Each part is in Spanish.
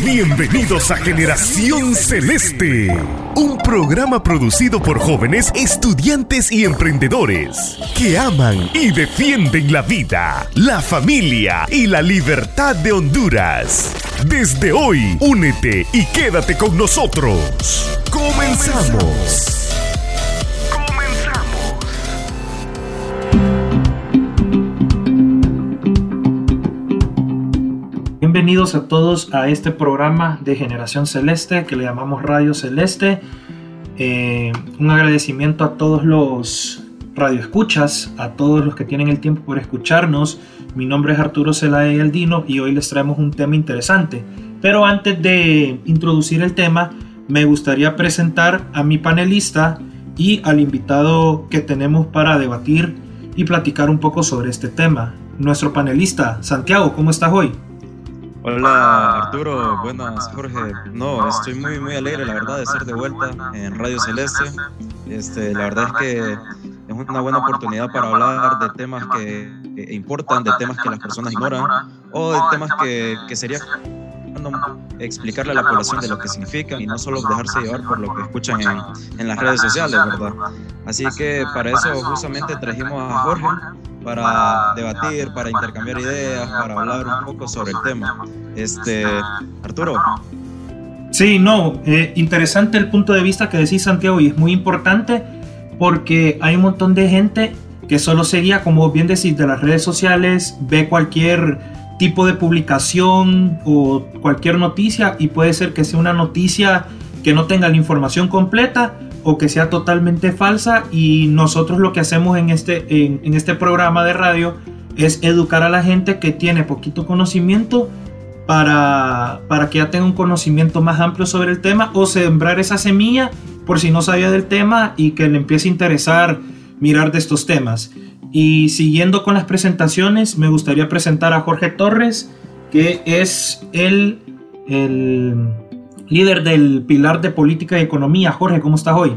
Bienvenidos a Generación Celeste, un programa producido por jóvenes estudiantes y emprendedores que aman y defienden la vida, la familia y la libertad de Honduras. Desde hoy, únete y quédate con nosotros. Comenzamos. Bienvenidos a todos a este programa de Generación Celeste que le llamamos Radio Celeste. Eh, un agradecimiento a todos los radioescuchas, a todos los que tienen el tiempo por escucharnos. Mi nombre es Arturo Zelaya Aldino y hoy les traemos un tema interesante. Pero antes de introducir el tema, me gustaría presentar a mi panelista y al invitado que tenemos para debatir y platicar un poco sobre este tema. Nuestro panelista, Santiago, ¿cómo estás hoy? Hola Arturo, buenas Jorge. No, estoy muy muy alegre la verdad de ser de vuelta en Radio Celeste. Este, la verdad es que es una buena oportunidad para hablar de temas que, importan, de temas que las personas ignoran o de temas que, que sería explicarle a la población de lo que significan y no solo dejarse llevar por lo que escuchan en, en las redes sociales, ¿verdad? Así que para eso justamente trajimos a Jorge para debatir, para intercambiar ideas, para hablar un poco sobre el tema. Este, Arturo. Sí, no, eh, interesante el punto de vista que decís Santiago y es muy importante porque hay un montón de gente que solo sería, como bien decís, de las redes sociales, ve cualquier tipo de publicación o cualquier noticia y puede ser que sea una noticia que no tenga la información completa o que sea totalmente falsa y nosotros lo que hacemos en este, en, este programa de radio es educar a la gente que tiene poquito conocimiento para, para que ya tenga un conocimiento más amplio sobre el tema o sembrar esa semilla por si no sabía del tema y que le empiece a interesar mirar de estos temas. Y siguiendo con las presentaciones, me gustaría presentar a Jorge Torres, que es el, el líder del pilar de política y economía. Jorge, ¿cómo estás hoy?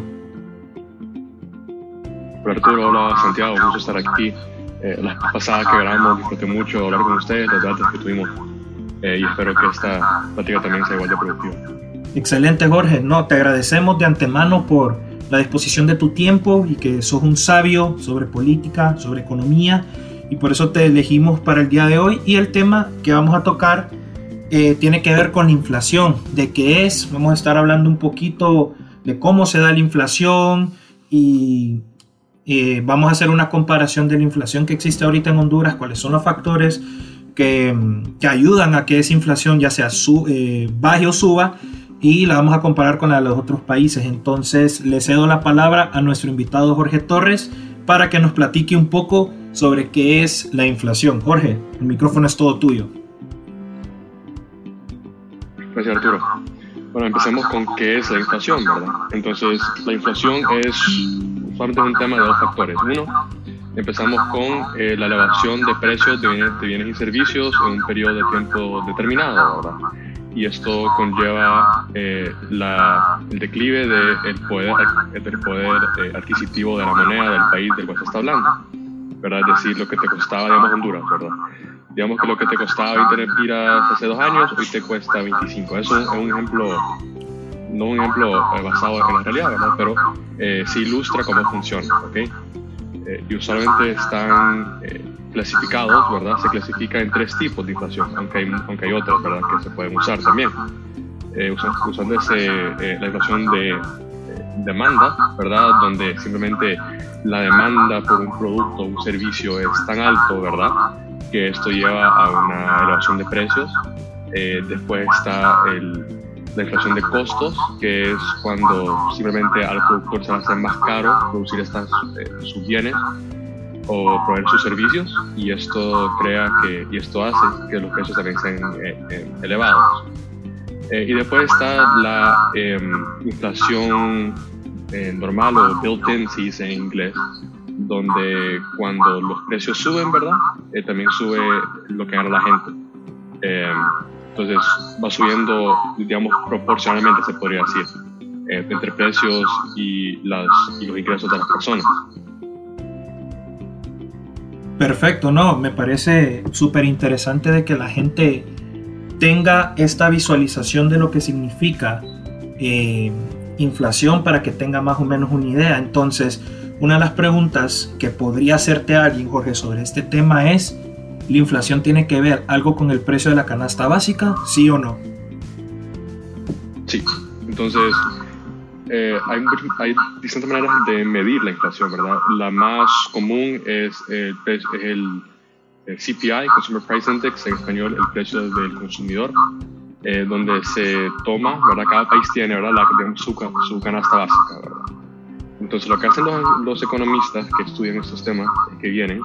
Hola Arturo, hola Santiago, gusto estar aquí. Eh, la pasada que grabamos disfruté mucho hablar con ustedes, los datos que tuvimos eh, y espero que esta plática también sea igual de productiva. Excelente Jorge, no, te agradecemos de antemano por la disposición de tu tiempo y que sos un sabio sobre política, sobre economía y por eso te elegimos para el día de hoy y el tema que vamos a tocar eh, tiene que ver con la inflación, de qué es, vamos a estar hablando un poquito de cómo se da la inflación y eh, vamos a hacer una comparación de la inflación que existe ahorita en Honduras, cuáles son los factores que, que ayudan a que esa inflación ya sea su, eh, o suba y la vamos a comparar con la de los otros países. Entonces le cedo la palabra a nuestro invitado Jorge Torres para que nos platique un poco sobre qué es la inflación. Jorge, el micrófono es todo tuyo. Gracias Arturo. Bueno, empecemos con qué es la inflación, ¿verdad? Entonces, la inflación es usualmente un tema de dos factores. Uno, empezamos con eh, la elevación de precios de bienes, y servicios en un periodo de tiempo determinado, ¿verdad? Y esto conlleva eh, el declive del poder, del poder eh, adquisitivo de la moneda del país del cual se está hablando, ¿verdad? Es decir, lo que te costaba, digamos, Honduras, ¿verdad? digamos que lo que te costaba 20 lempiras hace dos años, hoy te cuesta 25. Eso es un ejemplo, no un ejemplo eh, basado en la realidad, ¿verdad? Pero eh, sí ilustra cómo funciona, ¿ok? Eh, y usualmente están clasificados, ¿verdad? Se clasifica en tres tipos de inflación, aunque hay, aunque hay otras, ¿verdad? Que se pueden usar también. usando ese, la inflación de demanda, ¿verdad? Donde simplemente la demanda por un producto un servicio es tan alto, ¿verdad? que esto lleva a una elevación de precios. Eh, después está la inflación de costos, que es cuando simplemente al productor se hace más caro producir estas, eh, sus bienes o proveer sus servicios y esto crea que y esto hace que los precios también sean eh, elevados. y después está la em, inflación normal o built-in, si dice en inglés, donde cuando los precios suben, ¿verdad? Eh, también sube lo que gana la gente. Eh, entonces va subiendo, digamos, proporcionalmente, se podría decir, eh, entre precios y, las, y los ingresos de las personas. Perfecto, no, me parece súper interesante de que la gente tenga esta visualización de lo que significa eh, inflación para que tenga más o menos una idea. Entonces, una de las preguntas que podría hacerte alguien, Jorge, sobre este tema es, ¿la inflación tiene que ver algo con el precio de la canasta básica? ¿Sí o no? Sí, entonces eh, hay, hay, distintas maneras de medir la inflación, ¿verdad? La más común es el, el, CPI, Consumer Price Index, en español el precio del consumidor, eh, donde se toma, ¿verdad? Cada país tiene, ¿verdad? La, su, su canasta básica, ¿verdad? Entonces lo que hacen los, economistas que estudian estos temas, que vienen,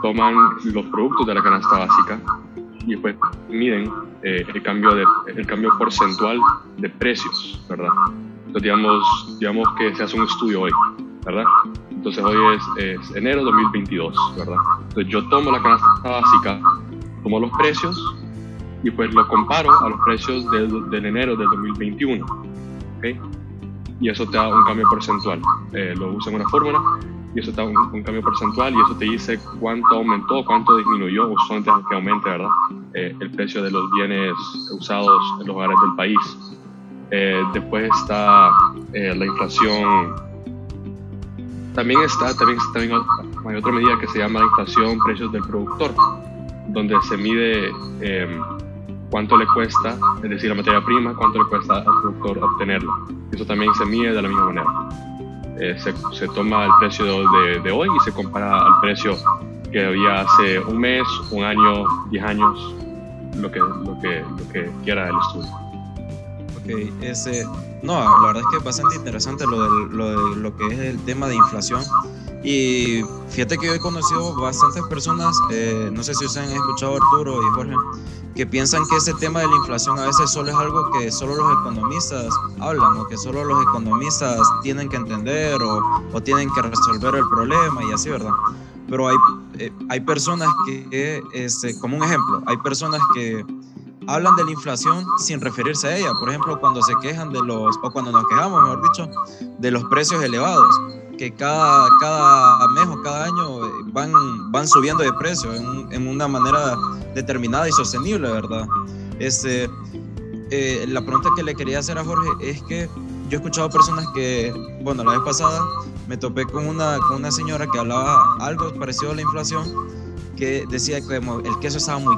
toman los productos de la canasta básica y después miden eh, el, cambio de, el cambio porcentual de precios, ¿verdad? Entonces digamos, digamos que se hace un estudio hoy, ¿verdad? Entonces hoy es, es enero 2022, ¿verdad? Entonces yo tomo la canasta básica, tomo los precios y pues lo comparo a los precios del, del enero del 2021, ¿ok? y eso te da un cambio porcentual. Eh, lo usa en una fórmula y eso te da un, cambio porcentual y eso te dice cuánto aumentó, cuánto disminuyó, usualmente que aumente, ¿verdad? Eh, el precio de los bienes usados en los hogares del país. Eh, después está la inflación. También está, también, también hay otra medida que se llama la inflación precios del productor, donde se mide cuánto le cuesta, es decir, la materia prima, cuánto le cuesta al productor obtenerla. Eso también se mide de la misma manera. Eh, se, se, toma el precio de, de, hoy y se compara al precio que había hace un mes, un año, diez años, lo que, lo que, lo que quiera el estudio. Ok, ese, no, la verdad es que es bastante interesante lo, de, lo, de, lo que es el tema de inflación. Y fíjate que yo he conocido bastantes personas, eh, no sé si ustedes han escuchado Arturo y Jorge, que piensan que ese tema de la inflación a veces solo es algo que solo los economistas hablan o que solo los economistas tienen que entender o, o tienen que resolver el problema y así, ¿verdad? Pero hay, eh, hay personas que, este, como un ejemplo, hay personas que hablan de la inflación sin referirse a ella. Por ejemplo, cuando se quejan de los, o cuando nos quejamos, mejor dicho, de los precios elevados que cada, cada mes o cada año eh, van, van subiendo de precio en, una manera determinada y sostenible, ¿verdad? Este, eh, la pregunta que le quería hacer a Jorge es que yo he escuchado personas que, bueno, la vez pasada me topé con una, con una señora que hablaba algo parecido a la inflación, que decía que el queso estaba muy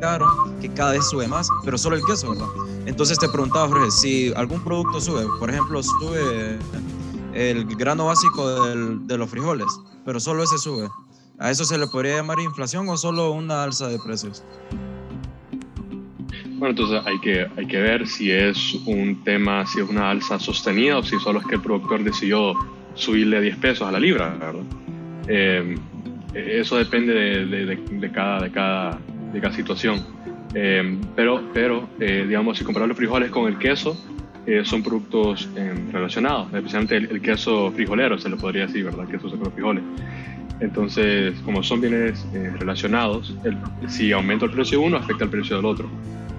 caro, que cada vez sube más, pero solo el queso, ¿verdad? Entonces te preguntaba, Jorge, si algún producto sube, por ejemplo, sube el grano básico de los frijoles, pero solo ese sube. ¿A eso se le podría llamar inflación o solo una alza de precios? Bueno, entonces hay que, hay que ver si es un tema, si es una alza sostenida o si solo es que el productor decidió subirle 10 pesos a la libra, ¿verdad? Eh, eso depende de, de, cada, de, cada, de cada situación. Eh, pero, pero eh, digamos, si comparamos los frijoles con el queso, son productos relacionados, especialmente el, queso frijolero, se le podría decir, ¿verdad? Queso con frijoles. Entonces, como son bienes eh, relacionados, si aumenta el precio de uno, afecta el precio del otro.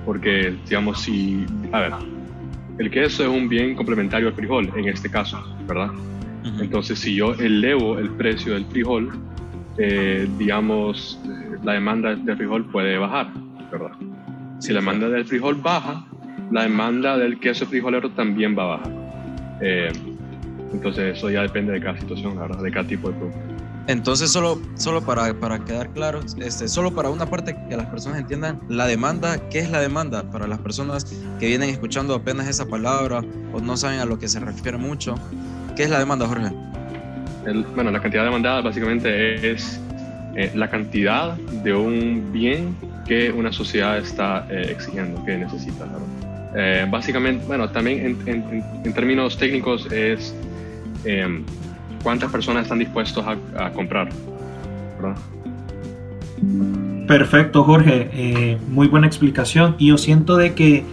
Porque, digamos, si, a ver, el queso es un bien complementario al frijol, en este caso, ¿verdad? Entonces, si yo elevo el precio del frijol, eh, digamos, la demanda del frijol puede bajar, ¿verdad? Si la demanda del frijol baja, la demanda del queso frijolero también va a bajar. Eh, entonces, eso ya depende de cada situación, ¿verdad? De cada tipo de producto. Entonces, solo, solo para, para quedar claro, este, solo para una parte que las personas entiendan, la demanda, ¿qué es la demanda? Para las personas que vienen escuchando apenas esa palabra o no saben a lo que se refiere mucho, ¿qué es la demanda, Jorge? bueno, la cantidad demandada básicamente es eh, la cantidad de un bien que una sociedad está eh, exigiendo, que necesita. Eh, básicamente, bueno, también en, términos técnicos es cuántas personas están dispuestos a, comprar. Perfecto, Jorge. Eh, muy buena explicación. Y yo siento de que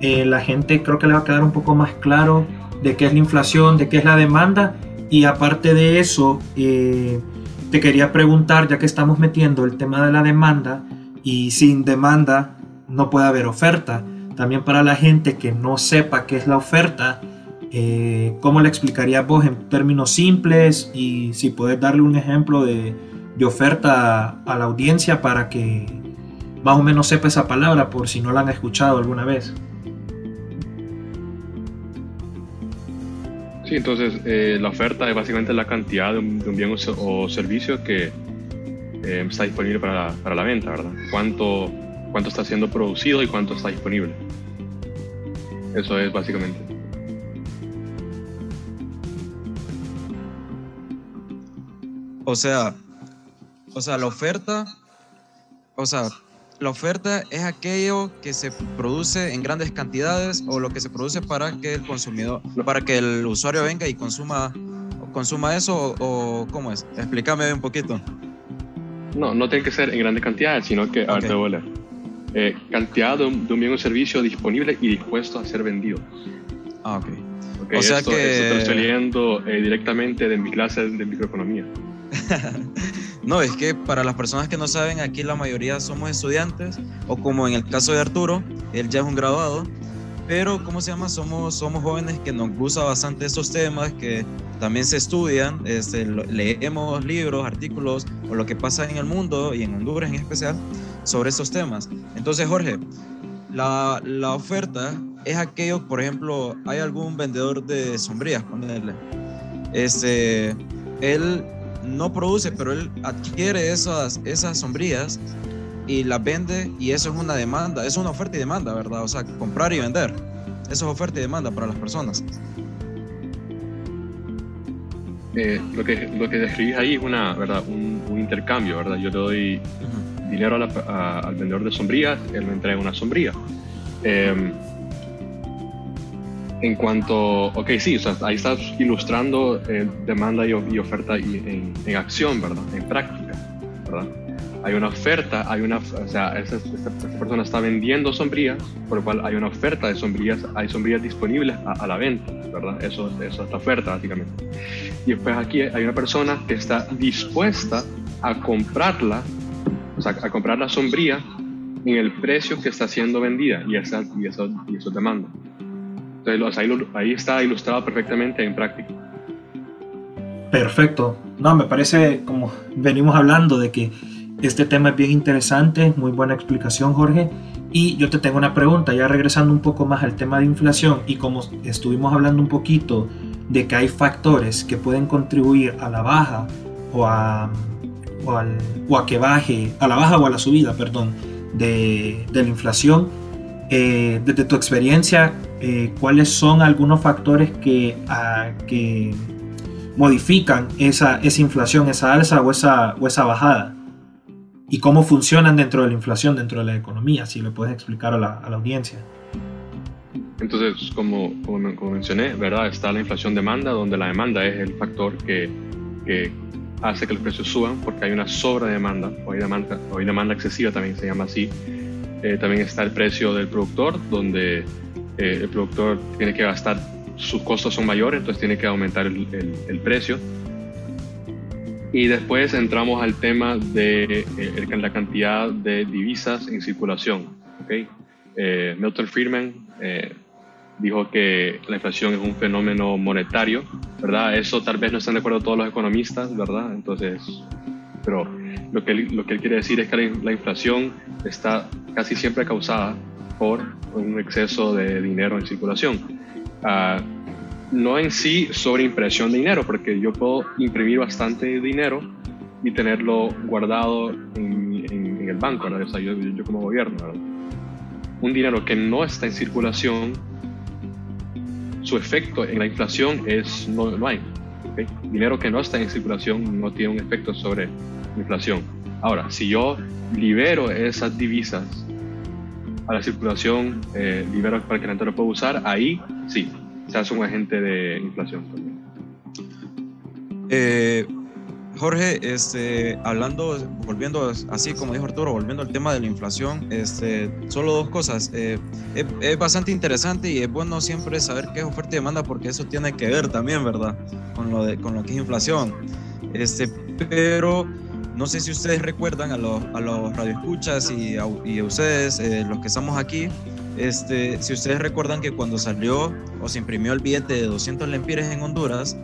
eh, la gente creo que le va a quedar un poco más claro de qué es la inflación, de qué es la demanda. Y aparte de eso, eh, te quería preguntar, ya que estamos metiendo el tema de la demanda, y sin demanda no puede haber oferta. También para la gente que no sepa qué es la oferta, eh, ¿Cómo le explicarías vos en términos simples y si puedes darle un ejemplo de, oferta a la audiencia para que, más o menos sepa esa palabra por si no la han escuchado alguna vez. Sí, entonces eh, la oferta es básicamente la cantidad de un, bien o, servicio que eh, está disponible para, para, la venta, ¿verdad? ¿Cuánto, ¿Cuánto está siendo producido y cuánto está disponible? Eso es básicamente. O sea, o sea, la oferta, o sea, la oferta es aquello que se produce en grandes cantidades o lo que se produce para que el consumidor, para que el usuario venga y consuma, consuma eso o, cómo es. Explícame un poquito. No, no tiene que ser en grandes cantidades, sino que, a ver, te voy a eh, cantidad de un, bien o servicio disponible y dispuesto a ser vendido. Ah, ok. okay o sea que... Esto estoy leyendo eh, directamente de mi clase de microeconomía. No, es que para las personas que no saben, aquí la mayoría somos estudiantes, o como en el caso de Arturo, él ya es un graduado, pero ¿cómo se llama? Somos, somos jóvenes que nos gusta bastante estos temas, que también se estudian, este, leemos libros, artículos, o lo que pasa en el mundo y en Honduras en especial, sobre estos temas. Entonces, Jorge, la, la oferta es aquello, por ejemplo, hay algún vendedor de sombrías, ponerle, este, él no produce, pero él adquiere esas, esas sombrías y las vende y eso es una demanda, es una oferta y demanda, ¿verdad? O sea, comprar y vender. Eso es oferta y demanda para las personas. Eh, lo, que, lo que describís ahí es una, ¿verdad? Un, intercambio, ¿verdad? Yo le doy dinero al vendedor de sombrías, él me entrega una sombría. Eh, en cuanto, ok, sí, o sea, ahí estás ilustrando eh, demanda y, oferta en, acción, ¿verdad? En práctica, ¿verdad? Hay una oferta, hay una, o sea, esta, persona está vendiendo sombrías, por lo cual hay una oferta de sombrías, hay sombrías disponibles a, la venta, ¿verdad? Eso, eso es la oferta, básicamente. Y después aquí hay una persona que está dispuesta a comprarla, o sea, a comprar la sombría en el precio que está siendo vendida, y, esa, y, eso, y eso demanda. Entonces ahí, ahí está ilustrado perfectamente en práctica. Perfecto. No, me parece como venimos hablando de que este tema es bien interesante, muy buena explicación Jorge. Y yo te tengo una pregunta, ya regresando un poco más al tema de inflación y como estuvimos hablando un poquito de que hay factores que pueden contribuir a la baja o a, o, al, o a que baje, a la baja o a la subida, perdón, de, de la inflación, eh, desde tu experiencia, eh, ¿cuáles son algunos factores que, ah, que modifican esa, esa, inflación, esa alza o esa, o esa bajada? ¿Y cómo funcionan dentro de la inflación, dentro de la economía? Si le puedes explicar a la, a la audiencia. Entonces, como, como, como, mencioné, ¿verdad? está la inflación demanda, donde la demanda es el factor que, que hace que los precios suban porque hay una sobredemanda o hay demanda, o hay demanda excesiva, también se llama así, eh, también está el precio del productor, donde eh, el productor tiene que gastar, sus costos son mayores, entonces tiene que aumentar el, el, precio. Y después entramos al tema de eh, la cantidad de divisas en circulación. ¿okay? Milton Friedman dijo que la inflación es un fenómeno monetario, ¿verdad? Eso tal vez no están de acuerdo todos los economistas, ¿verdad? Entonces, pero lo que, él, lo que él quiere decir es que la, inflación está casi siempre causada por un exceso de dinero en circulación. Uh, no en sí sobre impresión de dinero, porque yo puedo imprimir bastante dinero y tenerlo guardado en, en, el banco, O sea, yo, yo, como gobierno, Un dinero que no está en circulación, su efecto en la inflación es no, no hay. Dinero que no está en circulación no tiene un efecto sobre inflación. Ahora, si yo libero esas divisas a la circulación, eh, libero para que la gente lo pueda usar, ahí sí, se hace un agente de inflación eh, Jorge, este, hablando, volviendo así como dijo Arturo, volviendo al tema de la inflación, este, solo dos cosas. Eh, es, bastante interesante y es bueno siempre saber qué es oferta y demanda porque eso tiene que ver también, ¿verdad? Con lo, de, con lo que es inflación. Este, pero no sé si ustedes recuerdan a los, a los radioescuchas y a, y a ustedes, eh, los que estamos aquí, este, si ustedes recuerdan que cuando salió o se imprimió el billete de 200 lempiras en Honduras,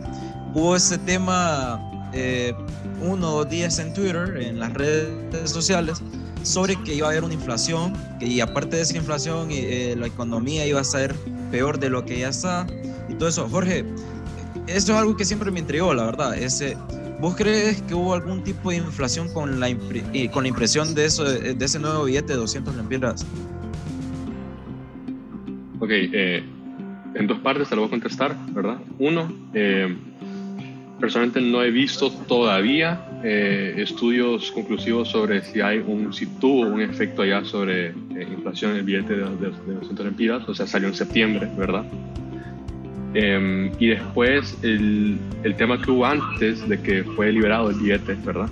hubo ese tema eh, uno o días en Twitter, en las redes sociales, sobre que iba a haber una inflación y aparte de esa inflación eh, la economía iba a ser peor de lo que ya está y todo eso. Jorge, esto es algo que siempre me intrigó, la verdad. Ese, ¿Vos crees que hubo algún tipo de inflación con la, con la impresión de, eso, de ese nuevo billete de 200 lempiras? Ok, eh, en dos partes te lo voy a contestar, ¿verdad? Uno, eh, personalmente no he visto todavía eh, estudios conclusivos sobre si hay un si tuvo un efecto allá sobre inflación en el billete de, de, de 200 lempiras, o sea, salió en septiembre, ¿verdad? Em, y después el, el, tema que hubo antes de que fue liberado el billete, ¿verdad?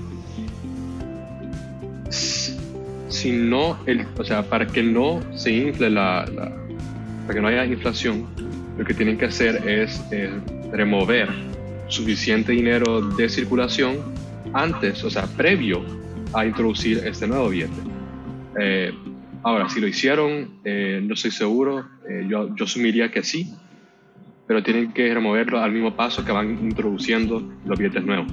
Si no, el, o sea, para que no se infle la, para que no haya inflación, lo que tienen que hacer es remover suficiente dinero de circulación antes, o sea, previo a introducir este nuevo billete. Eh, ahora, si lo hicieron, eh, no estoy seguro, eh, yo, yo asumiría que sí, pero tienen que removerlo al mismo paso que van introduciendo los billetes nuevos.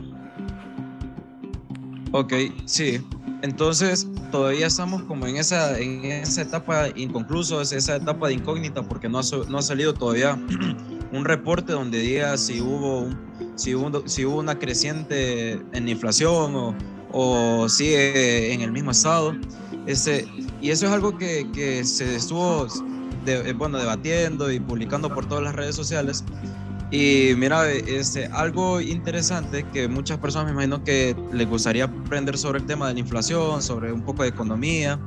Ok, sí. Entonces, todavía estamos como en esa, en esa etapa inconcluso, esa etapa de incógnita, porque no ha, no ha salido todavía un reporte donde diga si hubo, si hubo, si hubo una creciente en inflación o, o sigue en el mismo estado. Ese, y eso es algo que, que se estuvo de, eh, bueno, debatiendo y publicando por todas las redes sociales. Y mira, este, algo interesante que muchas personas me imagino que les gustaría aprender sobre el tema de la inflación, sobre un poco de economía.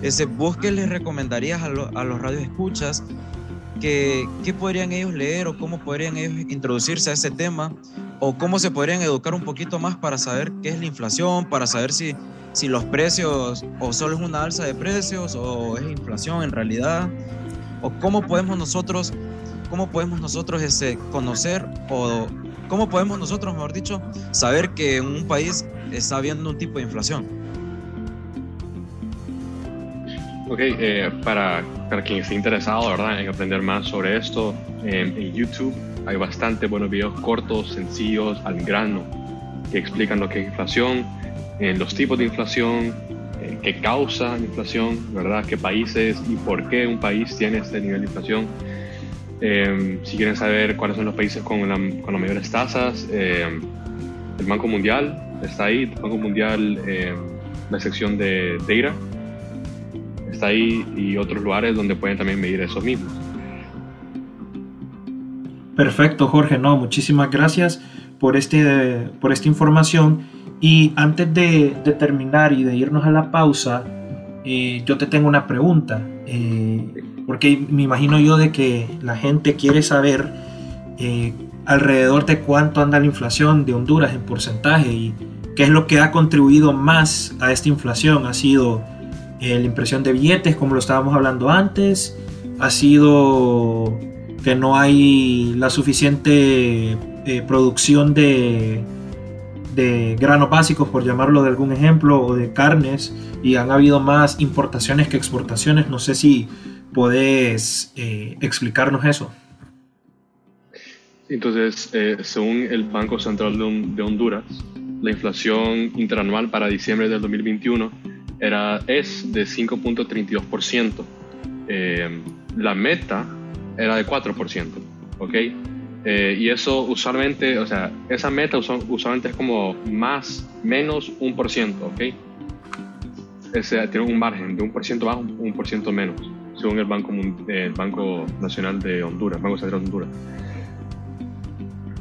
Ese, ¿Vos qué les recomendarías a, a los radioescuchas? Que, ¿Qué podrían ellos leer o cómo podrían ellos introducirse a ese tema? ¿O cómo se podrían educar un poquito más para saber qué es la inflación, para saber si, si los precios o solo es una alza de precios o es inflación en realidad? o cómo podemos nosotros, cómo podemos nosotros ese, conocer o cómo podemos nosotros, mejor dicho, saber que en un país está habiendo un tipo de inflación. Ok, eh, para, para, quien esté interesado ¿verdad? en aprender más sobre esto, en YouTube hay bastante buenos videos cortos, sencillos, al grano, que explican lo que es inflación, eh, los tipos de inflación, eh, qué causa inflación, ¿verdad? ¿Qué países y por qué un país tiene este nivel de inflación? Eh, si quieren saber cuáles son los países con, con las mayores tasas, eh, el Banco Mundial está ahí, el Banco Mundial, la sección de data está ahí y otros lugares donde pueden también medir esos mismos. Perfecto, Jorge. No, muchísimas gracias por, este, por esta información. Y antes de, terminar y de irnos a la pausa, eh, yo te tengo una pregunta, eh, porque me imagino yo de que la gente quiere saber eh, alrededor de cuánto anda la inflación de Honduras en porcentaje y qué es lo que ha contribuido más a esta inflación. Ha sido la impresión de billetes, como lo estábamos hablando antes, ha sido que no hay la suficiente producción de de granos básicos, por llamarlo de algún ejemplo, o de carnes, y han habido más importaciones que exportaciones. No sé si podés eh, explicarnos eso. Entonces, eh, según el Banco Central de, Honduras, la inflación interanual para diciembre del 2021 era, es de 5.32%. Eh, la meta era de 4%. ¿ok? Eh, y eso usualmente, o sea, esa meta usualmente es como más, menos un por ciento, ¿ok? Ese, tiene un margen de un por ciento más, un por ciento menos, según el Banco, el Banco Nacional de Honduras, Banco Central de Honduras.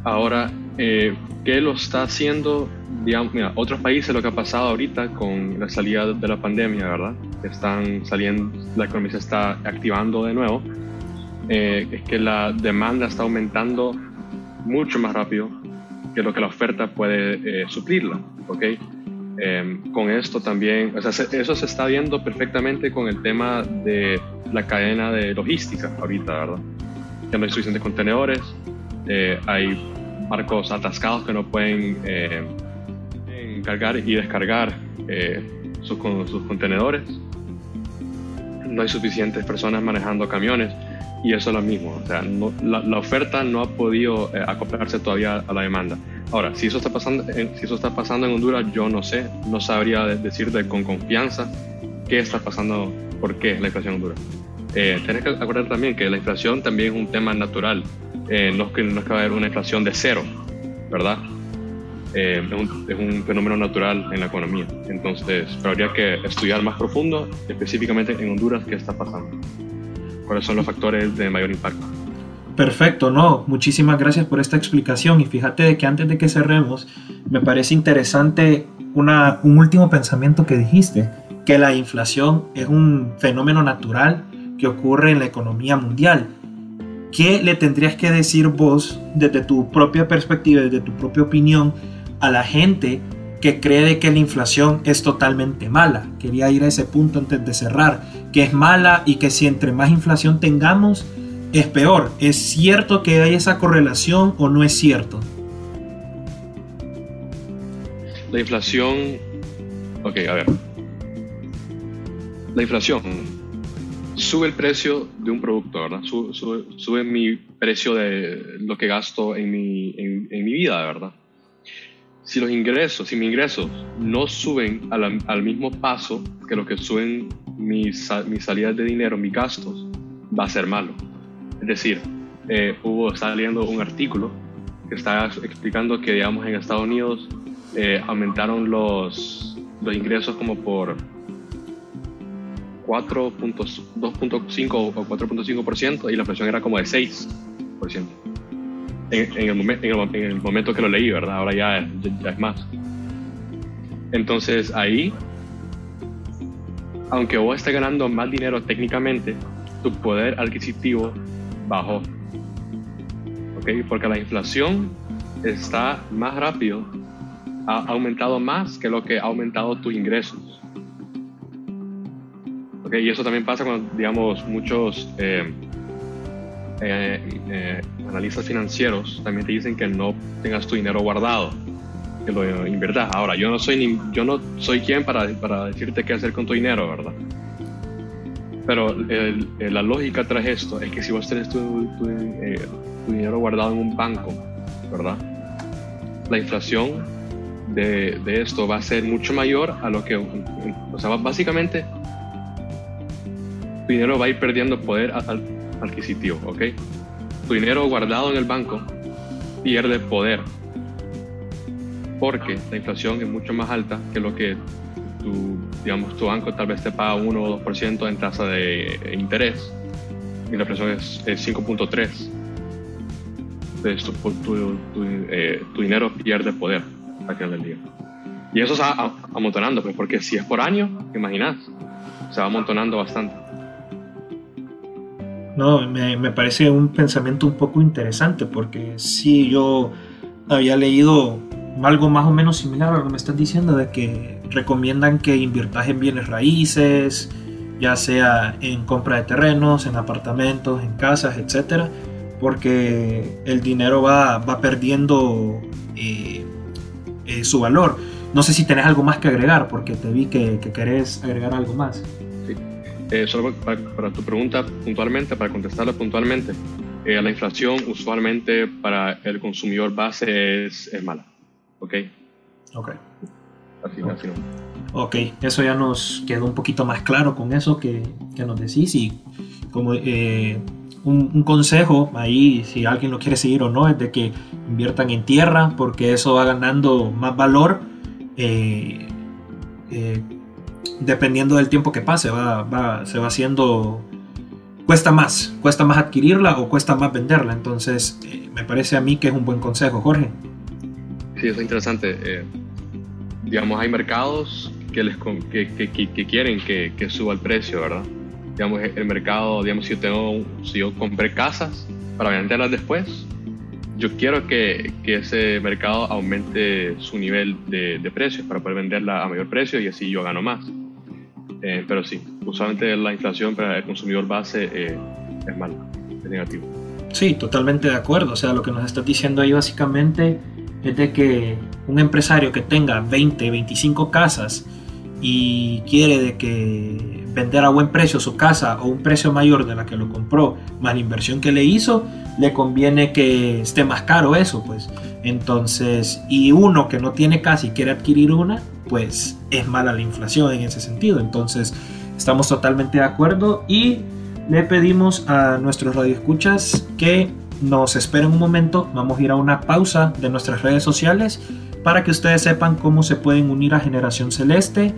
Ahora, eh, ¿qué lo está haciendo? Digamos, mira, otros países lo que ha pasado ahorita con la salida de la pandemia, ¿verdad? Están saliendo, la economía se está activando de nuevo eh, es que la demanda está aumentando mucho más rápido que lo que la oferta puede eh, suplirla. ¿okay? Em, con esto también, o sea, eso se está viendo perfectamente con el tema de la cadena de logística ahorita, ¿verdad? Que no hay suficientes contenedores, eh, hay barcos atascados que no pueden cargar y descargar sus, sus contenedores, no hay suficientes personas manejando camiones y eso es lo mismo. O sea, la, oferta no ha podido eh, acoplarse todavía a la demanda. Ahora, si eso, está pasando, si eso está pasando en Honduras, yo no sé, no sabría decirte con confianza qué está pasando, por qué la inflación en Honduras. Eh, tienes que acordar también que la inflación también es un tema natural. Eh, no, es que, no es va a haber una inflación de cero, ¿verdad? Eh, es, un, es, un, fenómeno natural en la economía. Entonces, pero habría que estudiar más profundo, específicamente en Honduras, qué está pasando. ¿Cuáles son los factores de mayor impacto? Perfecto, no, muchísimas gracias por esta explicación y fíjate de que antes de que cerremos, me parece interesante una, un último pensamiento que dijiste, que la inflación es un fenómeno natural que ocurre en la economía mundial. ¿Qué le tendrías que decir vos desde tu propia perspectiva, desde tu propia opinión, a la gente que cree que la inflación es totalmente mala? Quería ir a ese punto antes de cerrar, que es mala y que si entre más inflación tengamos, es peor. ¿Es cierto que hay esa correlación o no es cierto? La inflación... Ok, a ver. La inflación sube el precio de un producto, ¿verdad? Sube, mi precio de lo que gasto en mi, en, mi, vida, ¿verdad? Si los ingresos, si mis ingresos no suben al, al mismo paso que lo que suben mis, mis salidas de dinero, mis gastos, va a ser malo. Es decir, eh, hubo saliendo un artículo que está explicando que, digamos, en Estados Unidos eh, aumentaron los, los ingresos como por 4.2.5 o 4.5% y la inflación era como de 6%. En, en, el en, el, momento que lo leí, ¿verdad? Ahora ya, ya es más. Entonces ahí, aunque vos estés ganando más dinero técnicamente, tu poder adquisitivo bajó. ¿Ok? Porque la inflación está más rápido, ha aumentado más que lo que ha aumentado tus ingresos. Y eso también pasa cuando, digamos, muchos eh, eh, eh, analistas financieros también te dicen que no tengas tu dinero guardado, que lo inviertas. Ahora, yo no soy, ni, yo no soy quien para, para decirte qué hacer con tu dinero, ¿verdad? Pero la lógica tras esto es que si vos tenés tu, eh, tu, dinero guardado en un banco, ¿verdad? La inflación de, de, esto va a ser mucho mayor a lo que, o sea, básicamente tu dinero va a ir perdiendo poder adquisitivo, ¿ok? Tu dinero guardado en el banco pierde poder porque la inflación es mucho más alta que lo que tu, digamos, tu banco tal vez te paga 1 o 2% en tasa de interés y la inflación es, 5.3. Entonces tu, eh, tu, dinero pierde poder al final del día. Y eso se va amontonando, pues, porque si es por año, imaginas, se va amontonando bastante. No, me, parece un pensamiento un poco interesante porque si yo había leído algo más o menos similar a lo que me estás diciendo de que recomiendan que inviertas en bienes raíces, ya sea en compra de terrenos, en apartamentos, en casas, etcétera, porque el dinero va, va perdiendo eh, eh, su valor. No sé si tenés algo más que agregar, porque te vi que, que querés agregar algo más. Eh, solo para, tu pregunta puntualmente, para contestarla puntualmente, la inflación usualmente para el consumidor base es, es mala. ¿Ok? Ok. Ok, eso ya nos quedó un poquito más claro con eso que, que nos decís y como eh, un, consejo ahí, si alguien lo quiere seguir o no, es de que inviertan en tierra porque eso va ganando más valor eh, eh, dependiendo del tiempo que pase, va, va, se va haciendo, cuesta más, cuesta más adquirirla o cuesta más venderla, entonces me parece a mí que es un buen consejo, Jorge. Sí, es interesante digamos, hay mercados que, les, que, que quieren que, suba el precio, ¿verdad? Digamos, el mercado, digamos, si yo, tengo, si yo compré casas para venderlas después, yo quiero que, ese mercado aumente su nivel de, de precios para poder venderla a mayor precio y así yo gano más. Eh, pero sí, usualmente la inflación para el consumidor base eh, es mala, es negativo. Sí, totalmente de acuerdo. O sea, lo que nos estás diciendo ahí básicamente es de que un empresario que tenga 20, 25 casas y quiere de que vender a buen precio su casa o un precio mayor de la que lo compró, más la inversión que le hizo, le conviene que esté más caro eso, pues. Entonces, y uno que no tiene casa y quiere adquirir una, pues es mala la inflación en ese sentido. Entonces, Estamos totalmente de acuerdo y le pedimos a nuestros radioescuchas que nos esperen un momento. Vamos a ir a una pausa de nuestras redes sociales para que ustedes sepan cómo se pueden unir a Generación Celeste,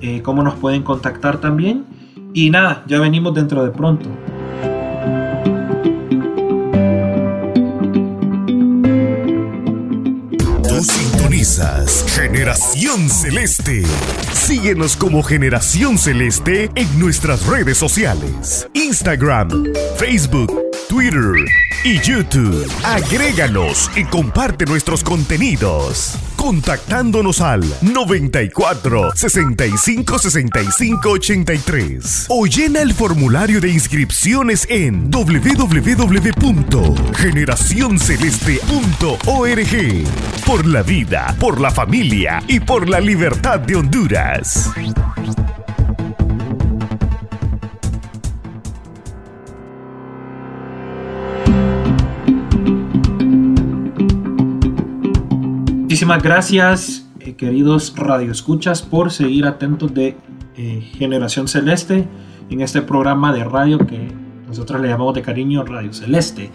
eh, cómo nos pueden contactar también. Y nada, ya venimos dentro de pronto. Generación Celeste. Síguenos como Generación Celeste en nuestras redes sociales. Instagram, Facebook, Twitter y YouTube. Agréganos y comparte nuestros contenidos. Contactándonos al 94 65 65 83 o llena el formulario de inscripciones en www.generacionceleste.org. Por la vida, por la familia y por la libertad de Honduras. Muchísimas gracias, eh, queridos radioescuchas, por seguir atentos de eh, Generación Celeste en este programa de radio que nosotros le llamamos de cariño Radio Celeste.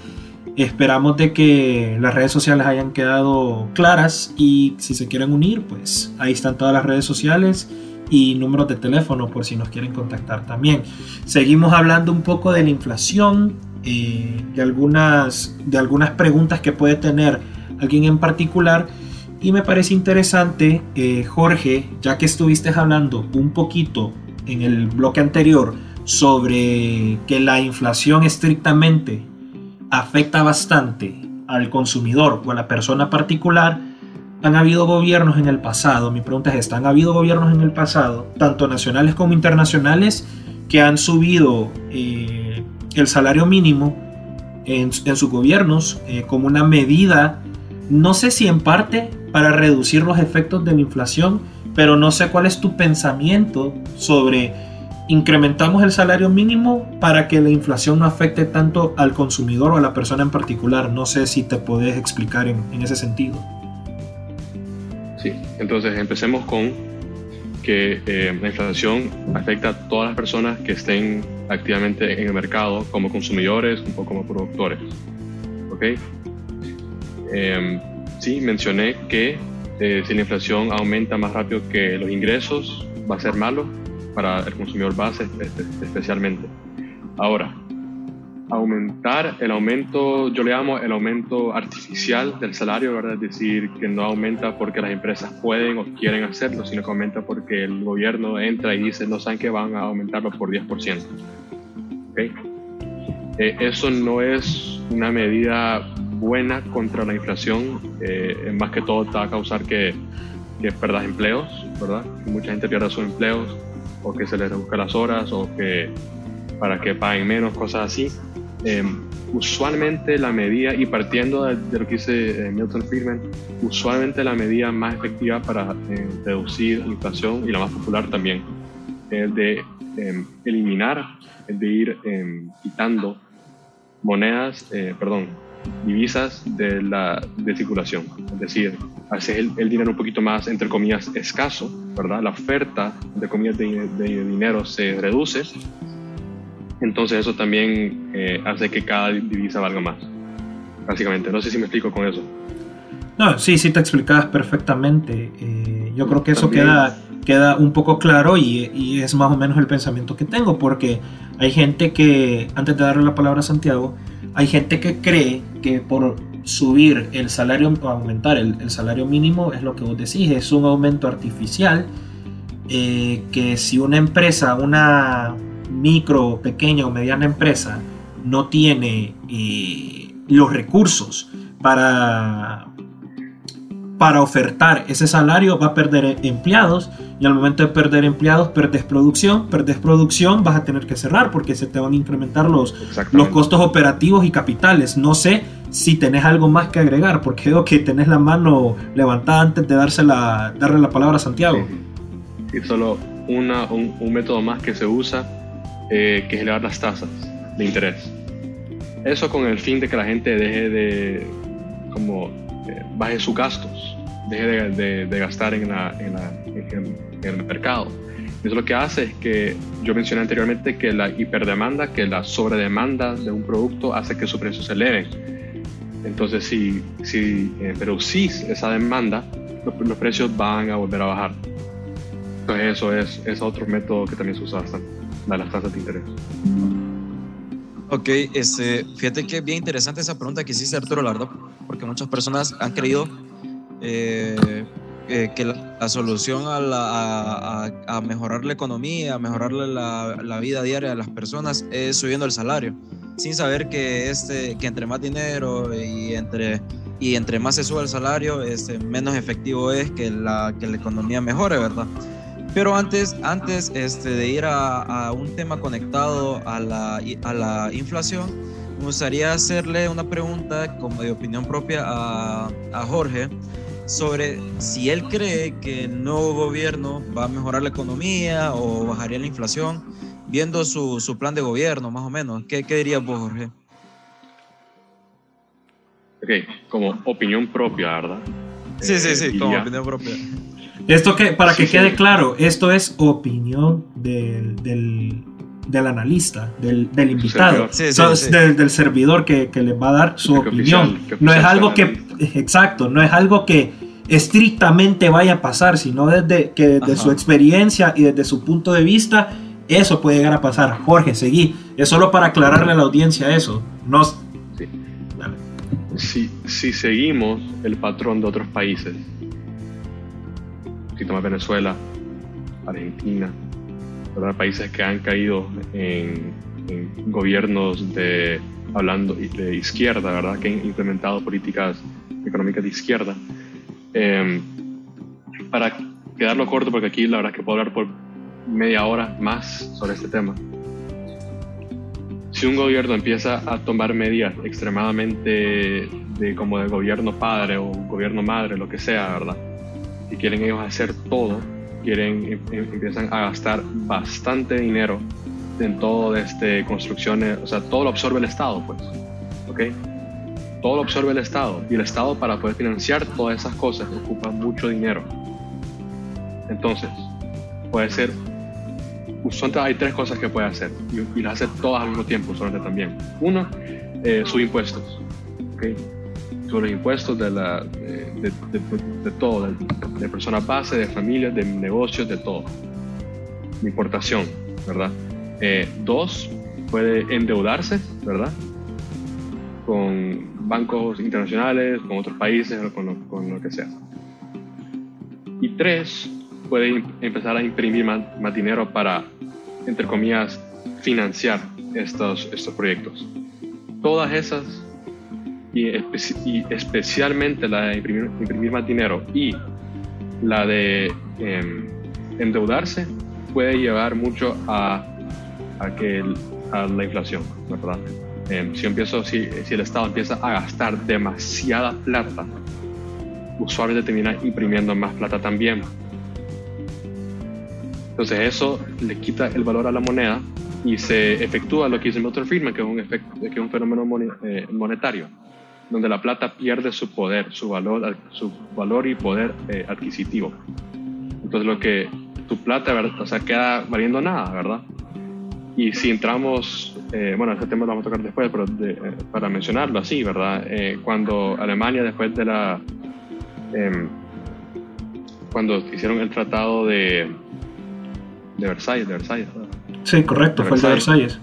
Esperamos de que las redes sociales hayan quedado claras y si se quieren unir, pues ahí están todas las redes sociales y números de teléfono por si nos quieren contactar también. Seguimos hablando un poco de la inflación, eh, de, algunas, de algunas preguntas que puede tener alguien en particular y me parece interesante, eh, Jorge, ya que estuviste hablando un poquito en el bloque anterior sobre que la inflación estrictamente afecta bastante al consumidor o a la persona particular, han habido gobiernos en el pasado, mi pregunta es esta, han habido gobiernos en el pasado, tanto nacionales como internacionales, que han subido eh, el salario mínimo en, sus gobiernos eh, como una medida, no sé si en parte para reducir los efectos de la inflación, pero no sé cuál es tu pensamiento sobre incrementamos el salario mínimo para que la inflación no afecte tanto al consumidor o a la persona en particular. No sé si te puedes explicar en, ese sentido. Sí, entonces empecemos con que eh, la inflación afecta a todas las personas que estén activamente en el mercado como consumidores o como productores. ¿Ok? Em, sí, mencioné que eh, si la inflación aumenta más rápido que los ingresos, va a ser malo para el consumidor base especialmente. Ahora, aumentar el aumento, yo le llamo el aumento artificial del salario, ¿verdad? Es decir, que no aumenta porque las empresas pueden o quieren hacerlo, sino que aumenta porque el gobierno entra y dice, no saben que van a aumentarlo por 10%. ¿Okay? Eh, eso no es una medida buena contra la inflación, eh, más que todo va a causar que, que perdas empleos, ¿verdad? Que mucha gente pierda sus empleos o que se les reduzca las horas o que para que paguen menos, cosas así. Em, usualmente la medida, y partiendo de, lo que dice eh, Milton Friedman, usualmente la medida más efectiva para eh, reducir la inflación y la más popular también es de em, eliminar, es de ir em, quitando monedas, perdón, divisas de la de circulación, es decir, hace el, dinero un poquito más, entre comillas, escaso, ¿verdad? La oferta, de comillas, de, dinero se reduce, entonces eso también eh, hace que cada divisa valga más, básicamente. No sé si me explico con eso. No, sí, sí te explicabas perfectamente. Eh, yo creo que eso queda, queda un poco claro y, y, es más o menos el pensamiento que tengo, porque hay gente que, antes de darle la palabra a Santiago, hay gente que cree que por subir el salario aumentar el, salario mínimo es lo que vos decís, es un aumento artificial. Eh, que si una empresa, una micro, pequeña o mediana empresa no tiene eh, los recursos para, para ofertar ese salario, va a perder empleados y al momento de perder empleados, perdes producción, perdes producción, vas a tener que cerrar porque se te van a incrementar los, los costos operativos y capitales. No sé si tenés algo más que agregar, porque veo que tenés la mano levantada antes de darse la, darle la palabra a Santiago. Y solo una, un, método más que se usa, eh, que es elevar las tasas de interés. Eso con el fin de que la gente deje de, como, baje sus gastos, deje de, de, gastar en, la, en, la, en, el mercado. Eso lo que hace es que yo mencioné anteriormente que la hiperdemanda, que la sobredemanda de un producto hace que su precio se eleve. Entonces, si, si eh, reducís esa demanda, los, precios van a volver a bajar. Entonces, eso es, es otro método que también se usa bastante, las tasas de interés. Ok, este, fíjate que bien interesante esa pregunta que hiciste, Arturo, la verdad, muchas personas han creído eh, eh, que la, solución a, mejorar la economía, a mejorar la, la, vida diaria de las personas es subiendo el salario, sin saber que, este, que entre más dinero y entre, y entre más se sube el salario, este, menos efectivo es que la, que la economía mejore, ¿verdad? Pero antes, antes este, de ir a, a, un tema conectado a la, a la inflación, me gustaría hacerle una pregunta como de opinión propia a, a Jorge sobre si él cree que el nuevo gobierno va a mejorar la economía o bajaría la inflación, viendo su, su plan de gobierno, más o menos. ¿Qué, qué dirías vos, Jorge? Ok, como opinión propia, ¿verdad? Sí, sí, sí, eh, como opinión propia. Esto que, para que quede claro, esto es opinión del, del, del analista, del, del invitado, sí, sí, Del, del, servidor que, que, les va a dar su opinión. no es algo que, exacto, no es algo que estrictamente vaya a pasar, sino desde que desde su experiencia y desde su punto de vista, eso puede llegar a pasar. Jorge, seguí. Es solo para aclararle a la audiencia eso. No... Si, si seguimos el patrón de otros países, si tomas Venezuela, Argentina, países que han caído en, gobiernos de hablando de izquierda, ¿verdad? que han implementado políticas económicas de izquierda. Em, para quedarlo corto, porque aquí la verdad es que puedo hablar por media hora más sobre este tema. Si un gobierno empieza a tomar medidas extremadamente de como de gobierno padre o gobierno madre, lo que sea, ¿verdad? Y quieren ellos hacer todo, quieren, em, em, empiezan a gastar bastante dinero en todo este construcciones, o sea, todo lo absorbe el Estado, pues, ¿ok? Todo lo absorbe el Estado y el Estado para poder financiar todas esas cosas ocupa mucho dinero. Entonces, puede ser, hay tres cosas que puede hacer y, las hace todas al mismo tiempo, solamente también. Uno, eh, sus impuestos, ¿ok? Sobre los impuestos de, la, de, todo, de, personas base, de familias, de negocios, de todo. Importación, ¿verdad? Eh, dos, puede endeudarse, ¿verdad? Con bancos internacionales, con otros países, con lo, con lo que sea. Y tres, puede empezar a imprimir más, más, dinero para, entre comillas, financiar estos, estos proyectos. Todas esas y, especialmente la de imprimir, más dinero y la de em, endeudarse puede llevar mucho a, a que a la inflación, ¿verdad? Em, si, empiezo, si, si, el Estado empieza a gastar demasiada plata, usualmente termina imprimiendo más plata también. Entonces eso le quita el valor a la moneda y se efectúa lo que dice Milton Friedman, que es un, efecto, que es un fenómeno eh, monetario donde la plata pierde su poder, su valor, su valor y poder eh, adquisitivo. Entonces lo que tu plata, o sea, queda valiendo nada, ¿verdad? Y si entramos, eh, bueno, ese tema lo vamos a tocar después, pero eh, para mencionarlo así, ¿verdad? cuando Alemania, después de la... Em, cuando hicieron el tratado de, de Versalles, de Versalles. Sí, correcto, fue el de Versalles.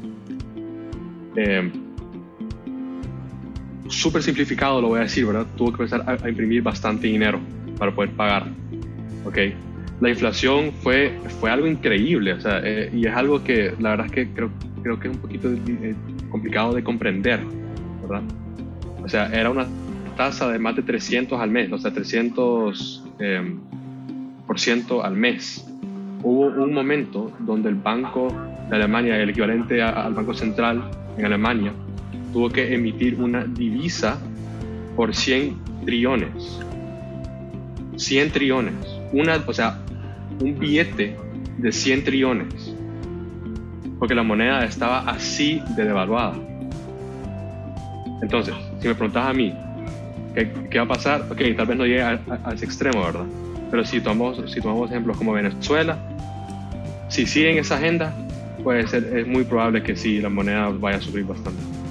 Súper simplificado lo voy a decir, ¿verdad? Tuvo que empezar a, imprimir bastante dinero para poder pagar, ¿ok? La inflación fue, fue algo increíble, o sea, eh, y es algo que la verdad es que creo, creo que es un poquito eh, complicado de comprender, ¿verdad? O sea, era una tasa de más de 300 al mes, o sea, 300 em, por ciento al mes. Hubo un momento donde el Banco de Alemania, el equivalente al Banco Central en Alemania, tuvo que emitir una divisa por 100 trillones. 100 trillones. Una, o sea, un billete de 100 trillones. Porque la moneda estaba así de devaluada. Entonces, si me preguntas a mí, ¿qué, va a pasar? Ok, tal vez no llegue a, ese extremo, ¿verdad? Pero si tomamos, si tomamos ejemplos como Venezuela, si siguen esa agenda, puede ser, es muy probable que sí, la moneda vaya a subir bastante.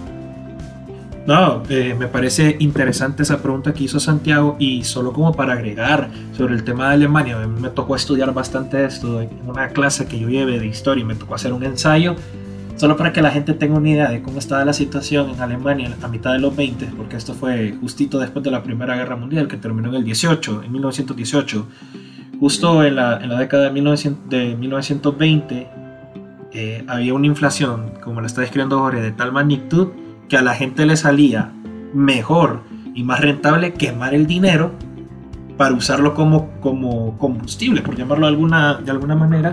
No, eh, me parece interesante esa pregunta que hizo Santiago y solo como para agregar sobre el tema de Alemania, me tocó estudiar bastante esto en una clase que yo llevé de historia y me tocó hacer un ensayo, solo para que la gente tenga una idea de cómo estaba la situación en Alemania a mitad de los 20, porque esto fue justito después de la Primera Guerra Mundial que terminó en el 18, en 1918. Justo en la, en la década de, 1900, de 1920 eh, había una inflación, como la está describiendo Jorge, de tal magnitud que a la gente le salía mejor y más rentable quemar el dinero para usarlo como, como combustible, por llamarlo de alguna, de alguna manera,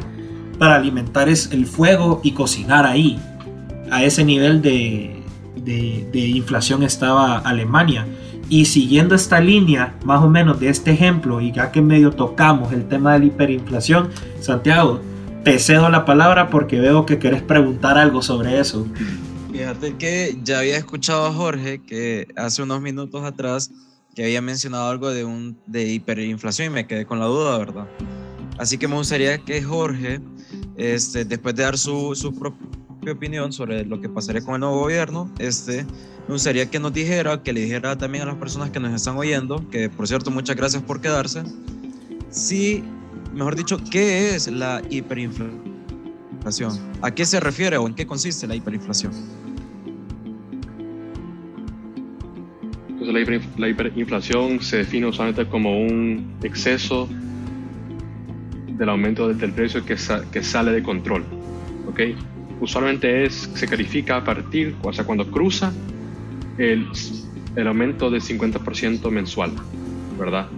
para alimentar es el fuego y cocinar ahí. A ese nivel de, de, inflación estaba Alemania. Y siguiendo esta línea, más o menos de este ejemplo, y ya que medio tocamos el tema de la hiperinflación, Santiago, te cedo la palabra porque veo que querés preguntar algo sobre eso. Fíjate que ya había escuchado a Jorge que hace unos minutos atrás que había mencionado algo de, un, de hiperinflación y me quedé con la duda, ¿verdad? Así que me gustaría que Jorge, este, después de dar su, su propia opinión sobre lo que pasaría con el nuevo gobierno, este, me gustaría que nos dijera, que le dijera también a las personas que nos están oyendo, que por cierto muchas gracias por quedarse, si, mejor dicho, ¿qué es la hiperinflación? ¿A qué se refiere o en qué consiste la hiperinflación? Entonces la, hiperinflación se define usualmente como un exceso del aumento del precio que, sale de control. ¿ok? Usualmente es, se califica a partir, o sea, cuando cruza el, el aumento del 50% mensual, ¿verdad?